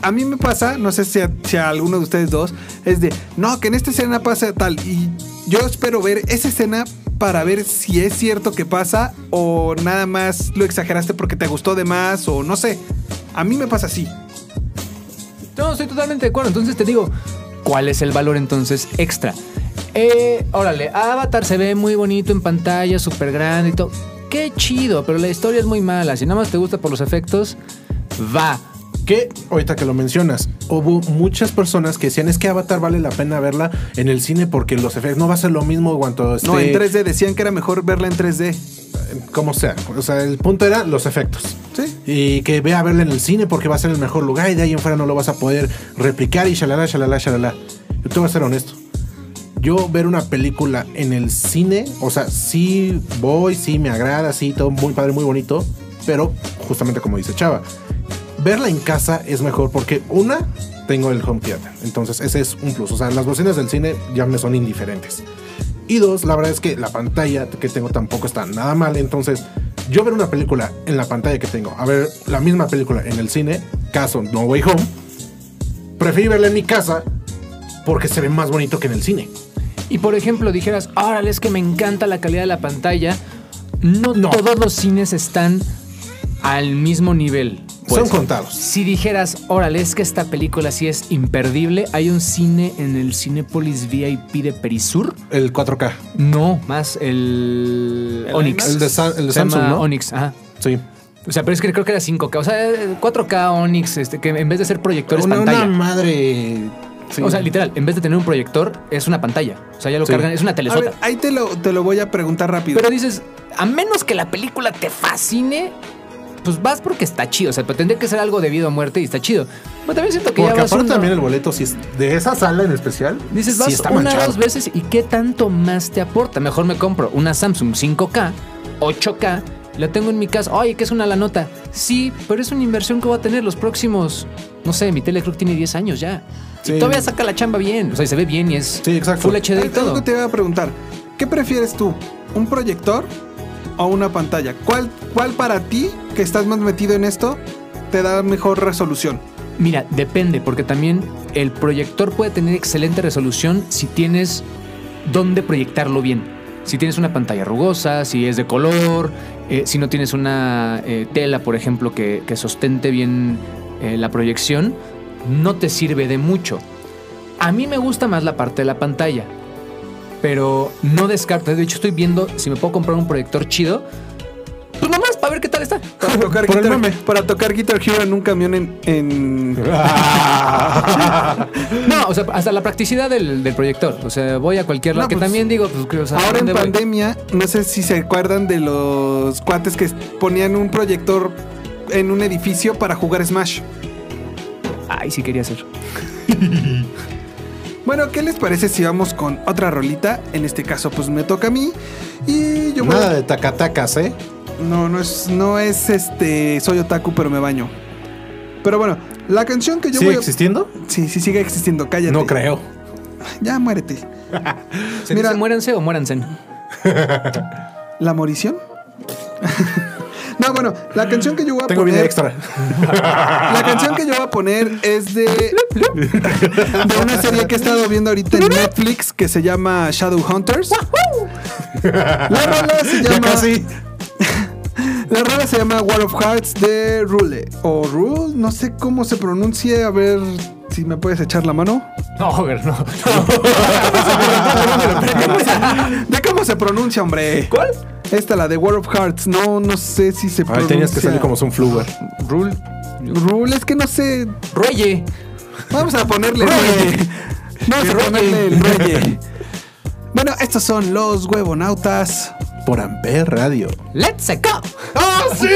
A mí me pasa, no sé si a, si a alguno de ustedes dos, es de, no, que en esta escena pasa tal. Y yo espero ver esa escena para ver si es cierto que pasa o nada más lo exageraste porque te gustó de más o no sé. A mí me pasa así. No, estoy totalmente de acuerdo. Entonces te digo, ¿cuál es el valor entonces extra? Eh, órale, Avatar se ve muy bonito en pantalla, súper grande y todo. Qué chido, pero la historia es muy mala. Si nada más te gusta por los efectos, va. Que ahorita que lo mencionas, hubo muchas personas que decían es que Avatar vale la pena verla en el cine porque los efectos no va a ser lo mismo cuando esté No, en 3D decían que era mejor verla en 3D. como sea. O sea, el punto era los efectos. Sí. Y que ve a verla en el cine porque va a ser el mejor lugar y de ahí en fuera no lo vas a poder replicar y shalala, shalala, shalala. Yo te voy a ser honesto. Yo ver una película en el cine, o sea, sí voy, sí me agrada, sí, todo muy padre, muy bonito, pero justamente como dice Chava, verla en casa es mejor porque una, tengo el home theater, entonces ese es un plus, o sea, las bocinas del cine ya me son indiferentes. Y dos, la verdad es que la pantalla que tengo tampoco está nada mal. Entonces, yo ver una película en la pantalla que tengo, a ver la misma película en el cine, caso No Way Home, preferí verla en mi casa porque se ve más bonito que en el cine. Y por ejemplo, dijeras, órale, es que me encanta la calidad de la pantalla. No, No. todos los cines están al mismo nivel. Son contados. Si dijeras, órale, es que esta película sí es imperdible, hay un cine en el Cinépolis VIP de Perisur. El 4K. No, más el, ¿El Onyx. El de, Sa- el de Se llama Samsung, ¿no? Onyx, ajá. Sí. O sea, pero es que creo que era 5K. O sea, 4K Onyx, este, que en vez de ser proyector es Una, pantalla. una madre. sí. O sea, literal, en vez de tener un proyector, es una pantalla. O sea, ya lo Sí. cargan, es una A telesota. ver, ahí te lo, te lo voy a preguntar rápido. Pero dices, a menos que la película te fascine, pues vas porque está chido. O sea, pero tendría que ser algo debido a muerte y está chido. Pero también siento que Porque ya vas aparte uno- también el boleto, si es de esa sala en especial, Dices, sí vas está una manchado. dos veces y qué tanto más te aporta. Mejor me compro una Samsung 5K, 8K, la tengo en mi casa. Oye, que es una la nota. Sí, pero es una inversión que voy a tener los próximos. No sé, mi tele creo que tiene 10 años ya. Sí. Y todavía saca la chamba bien. O sea, y se ve bien y es Sí, exacto. Full HD y todo. que te iba a preguntar, ¿qué prefieres tú? ¿Un proyector una pantalla? ¿Cuál, ¿Cuál para ti, que estás más metido en esto, te da mejor resolución? Mira, depende, porque también el proyector puede tener excelente resolución si tienes dónde proyectarlo bien. Si tienes una pantalla rugosa, si es de color, eh, si no tienes una eh, tela, por ejemplo, que, que sostente bien eh, la proyección, no te sirve de mucho. A mí me gusta más la parte de la pantalla, pero no descarto. De hecho, estoy viendo si me puedo comprar un proyector chido. Pues nomás a ver qué tal está. <laughs> Para tocar, Por el guitar, mame. para tocar Guitar Hero en un camión en... en- <laughs> No, o sea, hasta la practicidad del, del proyector. O sea, voy a cualquier lado. No, que pues, también digo, pues, que, o sea, Ahora en pandemia, no sé si se acuerdan de los cuates que ponían un proyector en un edificio para jugar Smash. Ay, sí quería hacer. <laughs> Bueno, ¿qué les parece si vamos con otra rolita? En este caso, pues me toca a mí. Y yo voy Nada de tacatacas, ¿eh? No, no es, no es este. Soy otaku, pero me baño. Pero bueno, la canción que yo ¿Sigue voy a. existiendo? Sí, sí, sigue existiendo. Cállate. No creo. Ya muérete. <laughs> ¿Se Mira. dice muéranse o muéranse? <laughs> ¿La morición? <laughs> no, bueno, la canción que yo voy a Tengo poner. vida extra. <laughs> La canción que yo voy a poner es de. de una serie que he estado viendo ahorita en Netflix que se llama Shadowhunters. La rola se Ya llama. casi. La rola se llama War of Hearts de Rule. O Rule, no sé cómo se pronuncia. A ver si me puedes echar la mano. No, a ver, no. <laughs> ¿De cómo se pronuncia, hombre? ¿Cuál? Esta, la de War of Hearts. No, no sé si se Ay, pronuncia. tenías que salir como un fluger. Rule. Rule, es que no sé. Ruelle. Vamos a ponerle Reye. Reye. Vamos a Reye. ponerle el Reye. Bueno, estos son los huevonautas. Por Amper Radio. Let's go. ¡Ah, sí!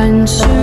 You consume.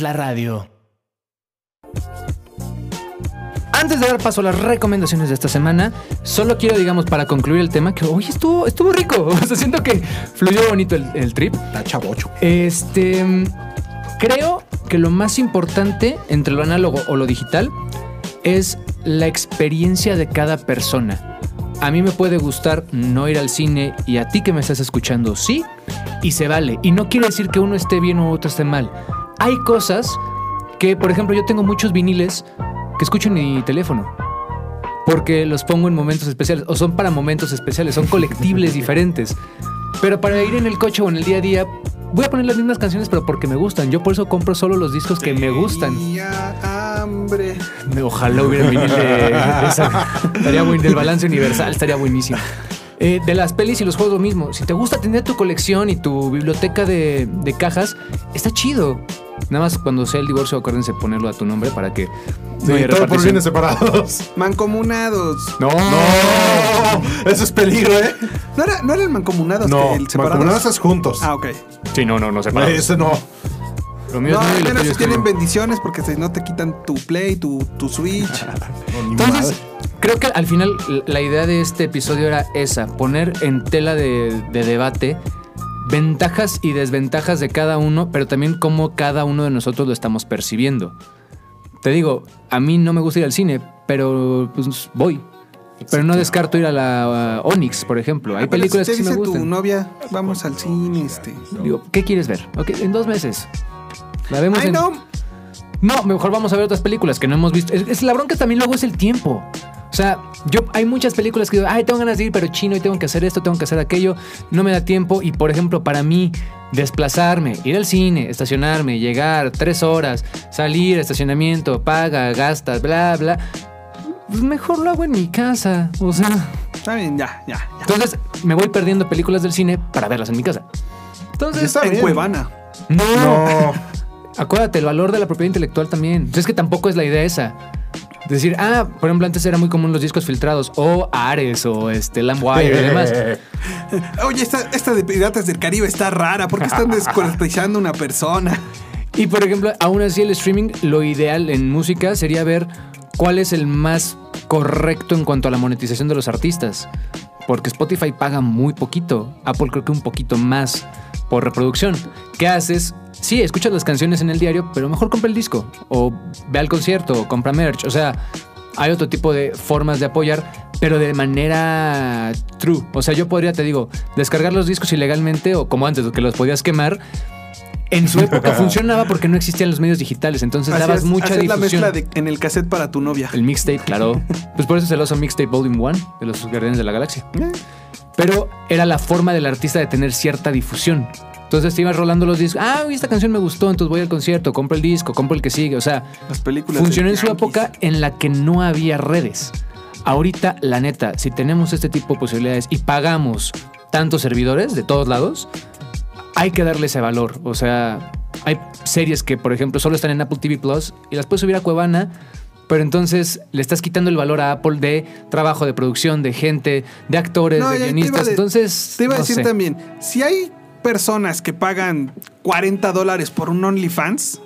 La radio. Antes de dar paso a las recomendaciones de esta semana, solo quiero, digamos, para concluir el tema, que hoy estuvo, estuvo rico. <laughs> O sea, siento que fluyó bonito el, el trip. Está chavocho. Este. Creo que lo más importante entre lo análogo o lo digital es la experiencia de cada persona. A mí me puede gustar no ir al cine y a ti que me estás escuchando sí, y se vale. Y no quiere decir que uno esté bien o otro esté mal. Hay cosas que, por ejemplo, yo tengo muchos viniles que escucho en mi teléfono. Porque los pongo en momentos especiales, o son para momentos especiales, son colectibles <laughs> diferentes. Pero para ir en el coche o en el día a día, voy a poner las mismas canciones, pero porque me gustan. Yo por eso compro solo los discos que me gustan. Hambre. Ojalá hubiera vinil de, de <laughs> esa. Estaría buen, del balance universal, estaría buenísimo. Eh, de las pelis y los juegos lo mismo. Si te gusta tener tu colección y tu biblioteca de, de cajas, está chido. Nada más cuando sea el divorcio, acuérdense ponerlo a tu nombre para que Sí, haya todo por bienes separados. Mancomunados. No, No, eso es peligro, ¿eh? ¿No era, no era el mancomunados No, que el separados? mancomunados es juntos. Ah, ok. Sí, no, no, no, separados. Ese no. Lo mío No, es menos si tienen bendiciones porque si no te quitan tu Play, tu, tu Switch. <laughs> No, Entonces, madre. creo que al final la idea de este episodio era esa, poner en tela de, de debate ventajas y desventajas de cada uno, pero también cómo cada uno de nosotros lo estamos percibiendo. Te digo, a mí no me gusta ir al cine, pero pues voy. Pero no descarto ir a la Onyx, por ejemplo. Hay Ah, pero películas si que te sí me dice tu gustan. novia, vamos al cine, este. Digo, ¿qué quieres ver? Ok, en dos meses. La vemos Ay, en... no. No, mejor vamos a ver otras películas que no hemos visto. Es, es la bronca también luego es el tiempo. O sea, yo hay muchas películas que digo, ay, tengo ganas de ir, pero chino y tengo que hacer esto, tengo que hacer aquello, no me da tiempo. Y por ejemplo, para mí, desplazarme, ir al cine, estacionarme, llegar tres horas, salir, estacionamiento, paga, gastas, bla, bla. Pues mejor lo hago en mi casa. O sea, Está bien, ya, ya. ya. entonces me voy perdiendo películas del cine para verlas en mi casa. Entonces, Está en bien. Cuevana. no, No. <laughs> Acuérdate, el valor de la propiedad intelectual también. Es que tampoco es la idea esa. Decir, ah, por ejemplo, antes era muy común los discos filtrados, o Ares, o este LimeWire y demás. <laughs> Oye, esta, esta de Piratas del Caribe está rara. ¿Por qué están <laughs> descuartizando a una persona? Y por ejemplo, aún así el streaming, lo ideal en música sería ver cuál es el más correcto en cuanto a la monetización de los artistas. Porque Spotify paga muy poquito, Apple creo que un poquito más por reproducción. ¿Qué haces? Sí, escuchas las canciones en el diario, pero mejor compra el disco, o ve al concierto, o compra merch. O sea, hay otro tipo de formas de apoyar, pero de manera true. O sea, yo podría, te digo, descargar los discos ilegalmente, o como antes, que los podías quemar. En su época <laughs> funcionaba porque no existían los medios digitales, entonces dabas Hacías- mucha hacías la difusión. mezcla de- en el cassette para tu novia. El mixtape, claro. Pues por eso se lo hizo Mixtape Volume 1 de los Guardianes de la Galaxia. Eh, Pero era la forma del artista de tener cierta difusión. Entonces te ibas rolando los discos. Ah, esta canción me gustó, entonces voy al concierto, compro el disco, compro el que sigue. O sea, Las películas. funcionó en su época en la que no había redes. Ahorita, la neta, si tenemos este tipo de posibilidades y pagamos tantos servidores de todos lados, hay que darle ese valor. O sea, hay series que, por ejemplo, solo están en Apple TV Plus y las puedes subir a Cuevana, pero entonces le estás quitando el valor a Apple de trabajo, de producción, de gente, de actores, No, de te guionistas. entonces, Te iba a no decir sé. también, si hay personas que pagan 40 dólares por un OnlyFans.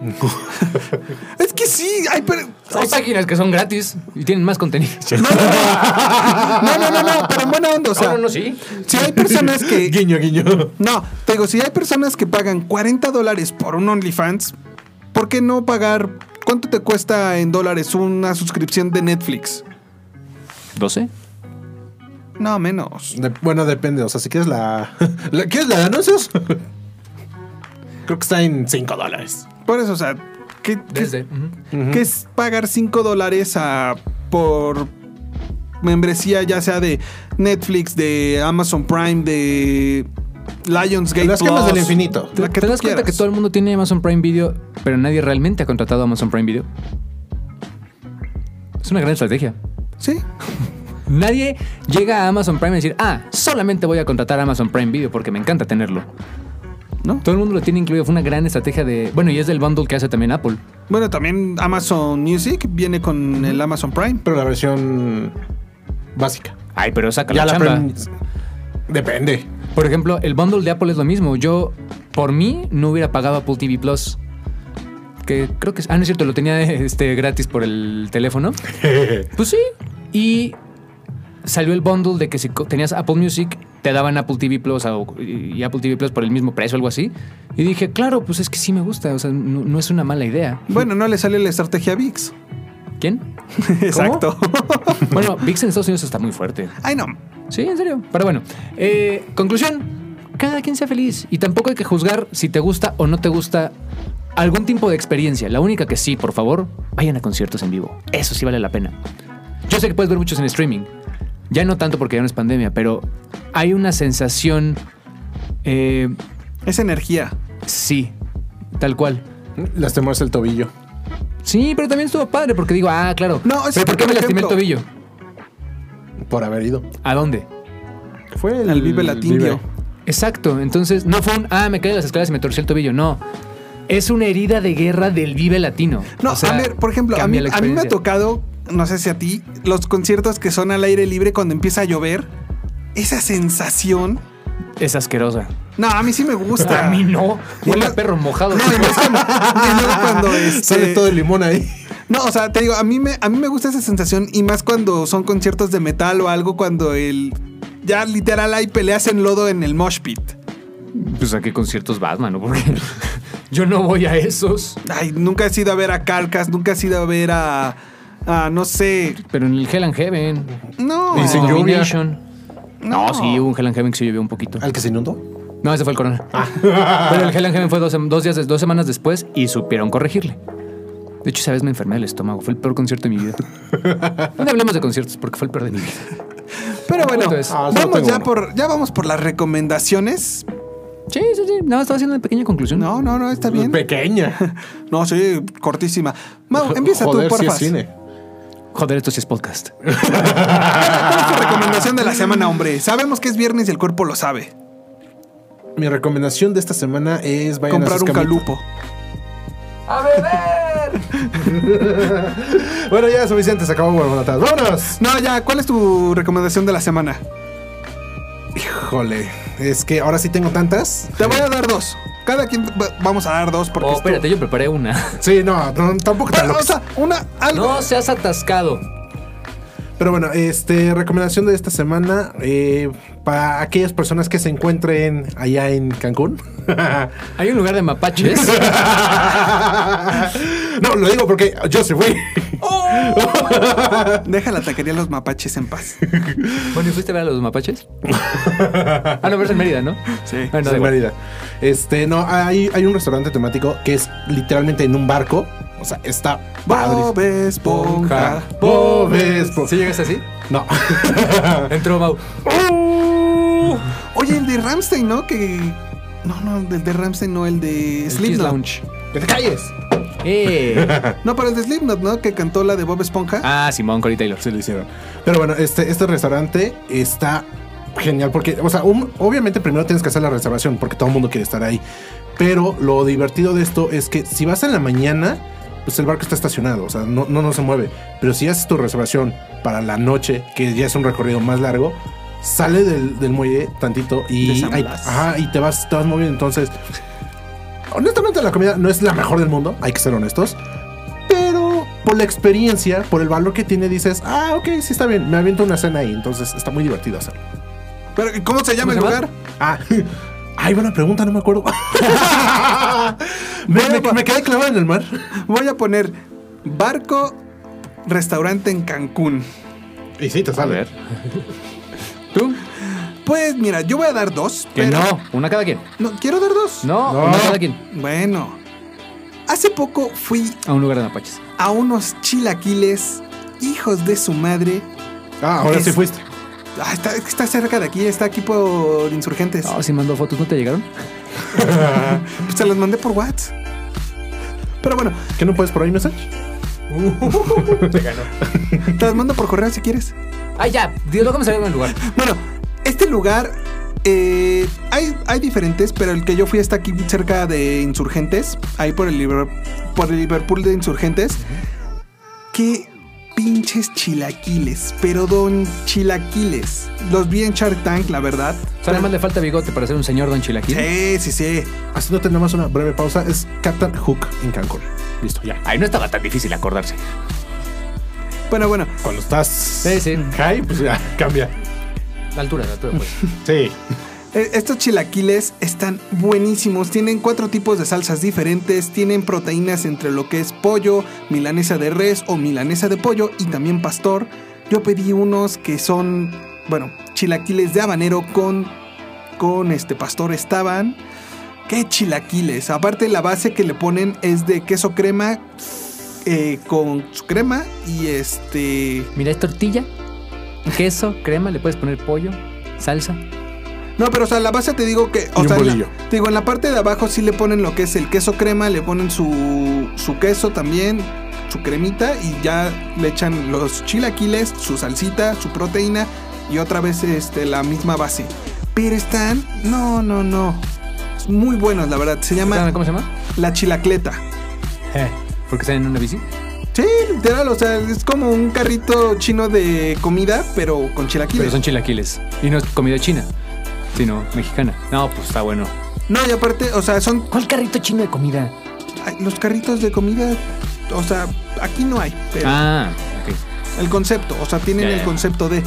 <laughs> es que sí, hay per- Hay páginas que son gratis y tienen más contenido. <laughs> No, no, no, no, pero en buena onda, o sea, no, no, sí. si hay personas que <laughs> Guiño, guiño. No, te digo, si hay personas que pagan 40 dólares por un OnlyFans, ¿por qué no pagar? ¿Cuánto te cuesta en dólares una suscripción de Netflix? ¿12? No, menos. De- bueno, depende. O sea, si quieres la. la- ¿Quieres la de anuncios? Creo que está en 5 dólares. Por eso, o sea, ¿qué, es pagar 5 dólares a, por membresía, ya sea de Netflix, de Amazon Prime, de Lionsgate Las Plus, del infinito. la ¿Te, que te tú das cuenta que todo el mundo tiene Amazon Prime Video, pero nadie realmente ha contratado Amazon Prime Video? Es una gran estrategia. Sí. Nadie llega a Amazon Prime y decir, ah, solamente voy a contratar Amazon Prime Video porque me encanta tenerlo. ¿No? Todo el mundo lo tiene incluido. Fue una gran estrategia de. Bueno, y es del bundle que hace también Apple. Bueno, también Amazon Music viene con el Amazon Prime. Pero la versión básica. Ay, pero saca Ya la la chamba. Depende. Por ejemplo, el bundle de Apple es lo mismo. Yo, por mí, no hubiera pagado Apple TV Plus. Que creo que... es- Ah, no es cierto, lo tenía <laughs> este, gratis por el teléfono. <laughs> Pues sí. Y salió el bundle de que si tenías Apple Music, te daban Apple TV Plus o- y Apple TV Plus por el mismo precio o algo así. Y dije, claro, pues es que sí me gusta. O sea, no, no es una mala idea. Bueno, no le sale la estrategia a VIX. ¿Quién? <laughs> Exacto. Bueno, VIX en Estados Unidos está muy fuerte. Ay, no. Sí, en serio. Pero bueno, eh, conclusión. Cada quien sea feliz. Y tampoco hay que juzgar si te gusta o no te gusta algún tipo de experiencia. La única que sí, por favor, vayan a conciertos en vivo. Eso sí vale la pena. Yo sé que puedes ver muchos en streaming. Ya no tanto porque ya no es pandemia, pero hay una sensación... eh, Es energía. sí, tal cual. Lastimarse el tobillo. Sí, pero también estuvo padre porque digo, ah, claro. No, es ¿Pero por qué me lastimé el tobillo? Por haber ido. ¿A dónde? Fue El Vive Latindio. Exacto, entonces no fue un, ah, me caí de las escaleras y me torcí el tobillo, no. Es una herida de guerra del Vive Latino. No, O sea, a ver, por ejemplo, a mí, a mí me ha tocado, no sé si a ti, los conciertos que son al aire libre cuando empieza a llover. Esa sensación. Es asquerosa. No, a mí sí me gusta. <laughs> A mí no. Huele no- a perro mojado. No, y más cuando, y luego cuando, <laughs> este, Sale todo el limón ahí. No, o sea, te digo, a mí me, a mí me gusta esa sensación y más cuando son conciertos de metal o algo cuando el ya literal hay peleas en lodo en el mosh pit. Pues a qué conciertos vas, mano, porque <laughs> yo no voy a esos. Ay, nunca he ido a ver a Carcas, nunca he ido a ver a, a no sé, Pero en el Hell and Heaven. no. Y sin lluvia. No, No. sí, hubo un Hell and Heaven que se llovió un poquito. ¿Al que se inundó? No, ese fue el corona. Pero el Hell and Heaven fue dos, dos días, dos semanas después y supieron corregirle. De hecho, esa vez me enfermé del estómago. Fue el peor concierto de mi vida. No hablemos de conciertos porque fue el peor de mi vida. Pero bueno, Entonces, ah, vamos ya uno. por ya vamos por las recomendaciones. Sí, sí, sí. No, estaba haciendo una pequeña conclusión. No, no, no, está bien. Pequeña. <laughs> No, sí, cortísima. Mau, <laughs> empieza Joder, tú, es cine. Joder, esto sí es podcast. <laughs> ¿Cuál es tu recomendación de la semana, hombre? Sabemos que es viernes y el cuerpo lo sabe. Mi recomendación de esta semana es vayan a Comprar un calupo. <laughs> Bueno, ya suficiente, se acabó Buenotas. ¡Vámonos! No, ya, ¿cuál es tu recomendación de la semana? Híjole, es que ahora sí tengo tantas. Te voy a dar dos. Cada quien va- vamos a dar dos porque Oh, esto- espérate, yo preparé una. Sí, no, no, tampoco tan o sea, una algo. No seas atascado. Pero bueno, este recomendación de esta semana eh, para aquellas personas que se encuentren allá en Cancún. <laughs> Hay un lugar de mapaches. <laughs> no, lo digo porque yo se fui. <laughs> Deja la taquería de los mapaches en paz. bueno, ¿y fuiste a ver a los mapaches? ah, no, pero es en Mérida, ¿no? Sí. Bueno, en. Mérida. Este, no, hay, hay un restaurante temático que es literalmente en un barco. O sea, está padre. Bob Esponja. Bob Esponja. ¿Sí llegaste así? No. <laughs> Entró Mau. Oye, el de Ramstein, ¿no? Que. No, no, el de Ramstein, no, el de El Slipknot. Lounge. ¡Que te calles! Eh. <laughs> No, pero el de Slipknot, ¿no? Que cantó la de Bob Esponja. Ah, Simón, Cory Taylor. Sí lo hicieron. Pero bueno, este, este restaurante está genial porque, o sea, un- obviamente primero tienes que hacer la reservación porque todo el mundo quiere estar ahí. Pero lo divertido de esto es que si vas en la mañana, pues el barco está estacionado, o sea, no, no, no se mueve. Pero si haces tu reservación para la noche, que ya es un recorrido más largo, sale del, del muelle tantito y, ahí- Blas. ajá, y te vas, te vas moviendo. Entonces, honestamente la comida no es la mejor del mundo, hay que ser honestos. Pero por la experiencia, por el valor que tiene, dices, ah, ok, sí está bien, me aviento una cena ahí, entonces está muy divertido hacerlo. Pero, ¿Cómo se llama el ¿Cómo se lugar? Ah, <laughs> ay, buena pregunta, no me acuerdo. <laughs> me, me- me quedé clavado en el mar. Voy a poner Barco Restaurante en Cancún. Y sí, te A sale. ver. ¿Tú? Pues mira, yo voy a dar dos. Que pero- no. Una cada quien. No, quiero dar dos. No, No. una cada quien. Bueno. Hace poco fui A un lugar de mapaches. a unos chilaquiles, hijos de su madre. Ah, ahora sí Es- fuiste. Ah, está, está cerca de aquí, está aquí por Insurgentes. No, si mandó fotos, ¿no te llegaron? <laughs> Pues se las mandé por WhatsApp. Pero bueno, ¿Qué no puedes por ahí, mensaje? <laughs> te las mando por correo si quieres. Ah, ya. Dios, luego me salió el lugar. Bueno, este lugar eh, hay, hay diferentes, pero el que yo fui está aquí cerca de Insurgentes, ahí por el, por el Liverpool de Insurgentes. Qué pinche pinches chilaquiles, pero don chilaquiles. Los vi en Shark Tank, la verdad. O sea, nada más le falta bigote para ser un señor Don Chilaquil. Sí, sí, sí. Haciendo nada más una breve pausa, es Captain Hook en Cancún. Listo, ya. Ahí no estaba tan difícil acordarse. Bueno, bueno. Cuando estás Sí, sí. high, pues ya cambia. La altura, la altura, pues. Sí. Eh, Estos chilaquiles están buenísimos. Tienen cuatro tipos de salsas diferentes. Tienen proteínas entre lo que es pollo, milanesa de res o milanesa de pollo y también pastor. Yo pedí unos que son, bueno, chilaquiles de habanero con, con este pastor. Estaban. ¿Qué chilaquiles? Aparte, la base que le ponen es de queso crema eh, con su crema y este. Mira, es tortilla, queso, crema, le puedes poner pollo, salsa. No, pero o sea, la base te digo que. O Y un sea, en la- bolillo. te digo, en la parte de abajo sí le ponen lo que es el queso crema, le ponen su, su queso también, su cremita, y ya le echan los chilaquiles, su salsita, su proteína, y otra vez este, la misma base. Pero están. No, no, no. Muy buenos, la verdad. Se llama ¿Cómo se llama? la chilacleta. Porque están en una bici. Sí, literal, o sea, es como un carrito chino de comida, pero con chilaquiles. Pero son chilaquiles. Y no es comida china, sino mexicana. No, pues está bueno. No, y aparte, o sea, son ¿Cuál carrito chino de comida? ay, los carritos de comida. O sea, aquí no hay, pero Ah, ok. el concepto, o sea, tienen Ya, el ya. concepto de.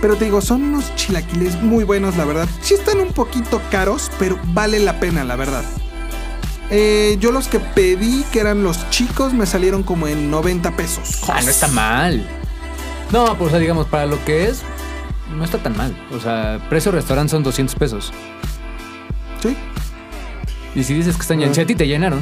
Pero te digo, son unos chilaquiles muy buenos, la verdad. Sí están un poquito caros, pero vale la pena, la verdad. Eh, yo los que pedí, que eran los chicos, me salieron como en 90 pesos. Ah, no está mal. No, pues o sea, digamos, para lo que es, no está tan mal. O sea, precio restaurante son 200 pesos. Sí. Y si dices que están llenos, si a ti te llenaron.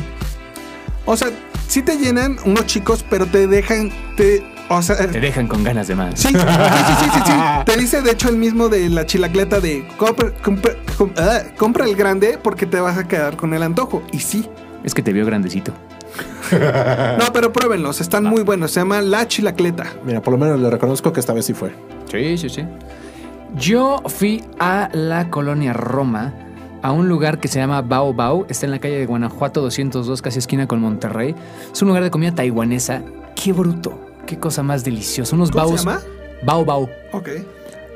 O sea, sí te llenan unos chicos, pero te dejan. Te, o sea, Te dejan con ganas de más. Sí, sí, sí, sí, sí. <laughs> Te dice, de hecho, el mismo de la chilacleta de ah, compra el grande porque te vas a quedar con el antojo. Y sí. Es que te vio grandecito. No, pero pruébenlos, están muy buenos. Se llama la chilacleta. Mira, por lo menos le reconozco que esta vez sí fue. Sí, sí, sí. Yo fui a la colonia Roma, a un lugar que se llama Bao Bao. Está en la calle de Guanajuato 202, casi esquina con Monterrey. Es un lugar de comida taiwanesa. Qué bruto. Qué cosa más deliciosa. Unos ¿Cómo baos. se llama? Bao Bao. Ok.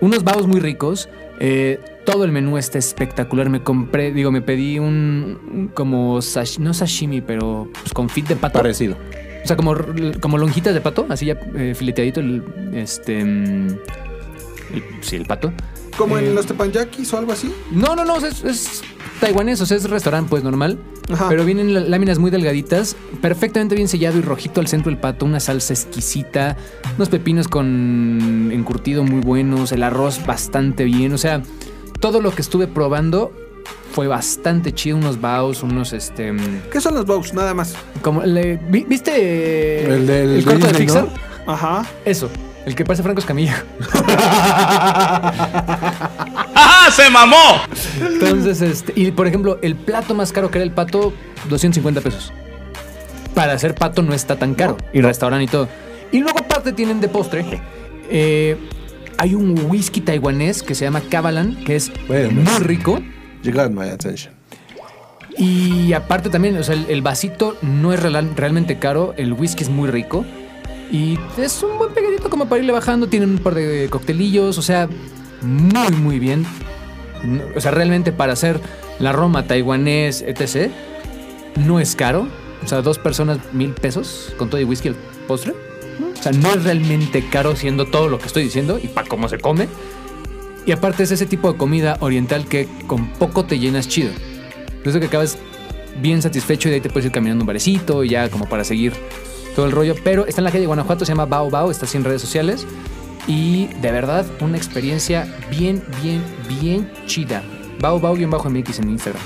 Unos baos muy ricos. Eh, todo el menú está espectacular. Me compré, digo, me pedí un, un como sash- no sashimi, pero pues, con fit de pato. Parecido. O sea, como, como lonjitas de pato, así ya eh, fileteadito el, este, mm, el- sí, el pato. Como Eh, en los tepanyakis o algo así. No, no, no, es, es taiwanés, o sea, es restaurante pues normal. Ajá. Pero vienen lá- láminas muy delgaditas, perfectamente bien sellado y rojito al centro del pato, una salsa exquisita, unos pepinos con encurtido muy buenos, el arroz bastante bien, o sea, todo lo que estuve probando fue bastante chido, unos baos, unos este... mm, ¿Qué son los bows? Nada más. Como le- ¿vi- ¿Viste El del el corto de Pixar? ¿no? Ajá. Eso, el que parece Franco Escamilla. <laughs> ¡Ah, se mamó! Entonces, este, y por ejemplo, el plato más caro que era el pato, 250 pesos. Para hacer pato no está tan caro. Y restaurante y todo. Y luego aparte tienen de postre. eh, hay un whisky taiwanés que se llama Kavalan, que es Bueno, muy pues. rico. You got my attention. Y aparte también, o sea, el, el vasito no es real- realmente caro, el whisky es muy rico. Y es un buen pegadito como para irle bajando, tienen un par de coctelillos, o sea, muy, muy bien. O sea, realmente para hacer la Roma taiwanés, etc., no es caro. O sea, dos personas, mil pesos con todo y whisky el postre. O sea, no es realmente caro siendo todo lo que estoy diciendo y para cómo se come. Y aparte es ese tipo de comida oriental que con poco te llenas chido. Entonces que acabas bien satisfecho y de ahí te puedes ir caminando un barecito y ya como para seguir todo el rollo. Pero está en la calle de Guanajuato, se llama Bao Bao, está en redes sociales. Y de verdad, una experiencia bien, bien, bien chida. Bao Bao-MX en Instagram.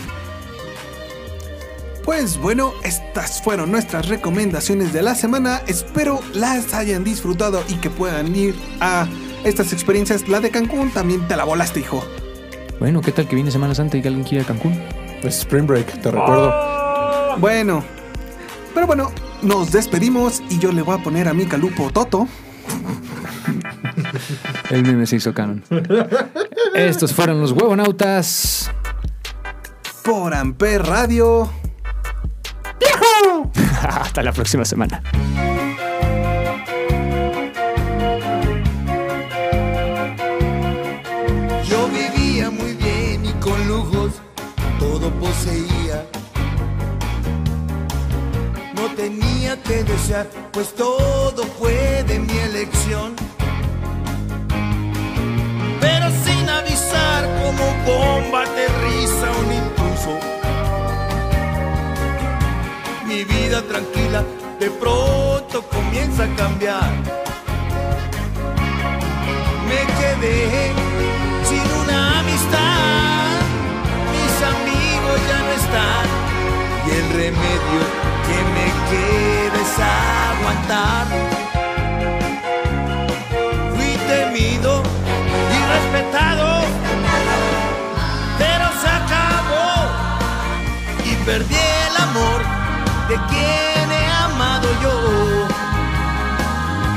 Pues bueno, estas fueron nuestras recomendaciones de la semana. Espero las hayan disfrutado y que puedan ir a estas experiencias. La de Cancún también te la volaste, hijo. Bueno, ¿qué tal que viene Semana Santa y que alguien quiera ir a Cancún? Es Spring Break, te recuerdo. Bueno, pero bueno, nos despedimos y yo le voy a poner a mi calupo Toto. El meme se hizo canon. Estos fueron los huevonautas. Por Amper Radio. ¡Viejo! <laughs> Hasta la próxima semana. Yo vivía muy bien y con lujos todo poseía. No tenía que desear, pues todo fue de mi elección. Bomba aterriza un impulso. Mi vida tranquila de pronto comienza a cambiar. Me quedé sin una amistad, mis amigos ya no están y el remedio que me queda es aguantar. Perdí el amor de quien he amado yo.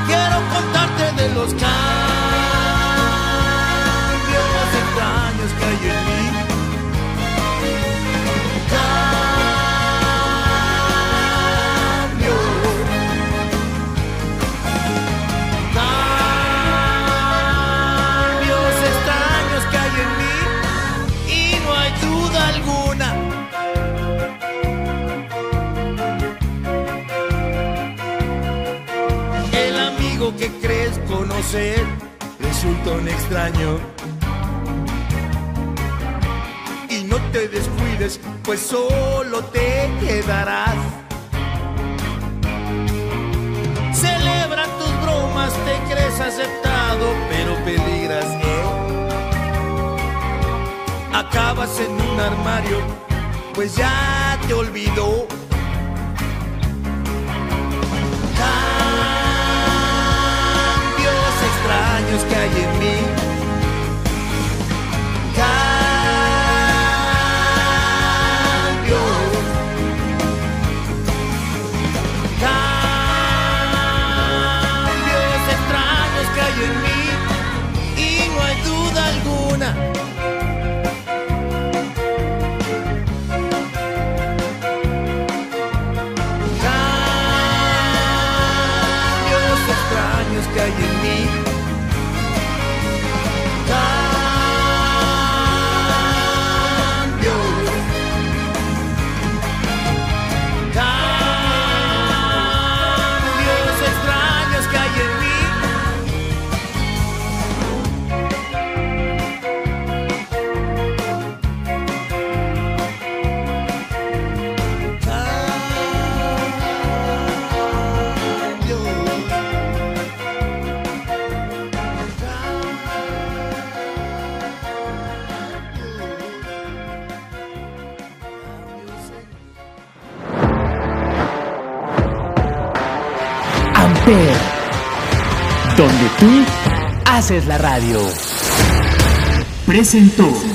Quiero contarte de los cambios que crees conocer resulta un extraño. Y no te descuides, pues solo te quedarás. Celebra tus bromas, te crees aceptado, pero peligras, ¿eh? Acabas en un armario, pues ya te olvidó. Extraños que hay en mí. Haces la radio. Presentó.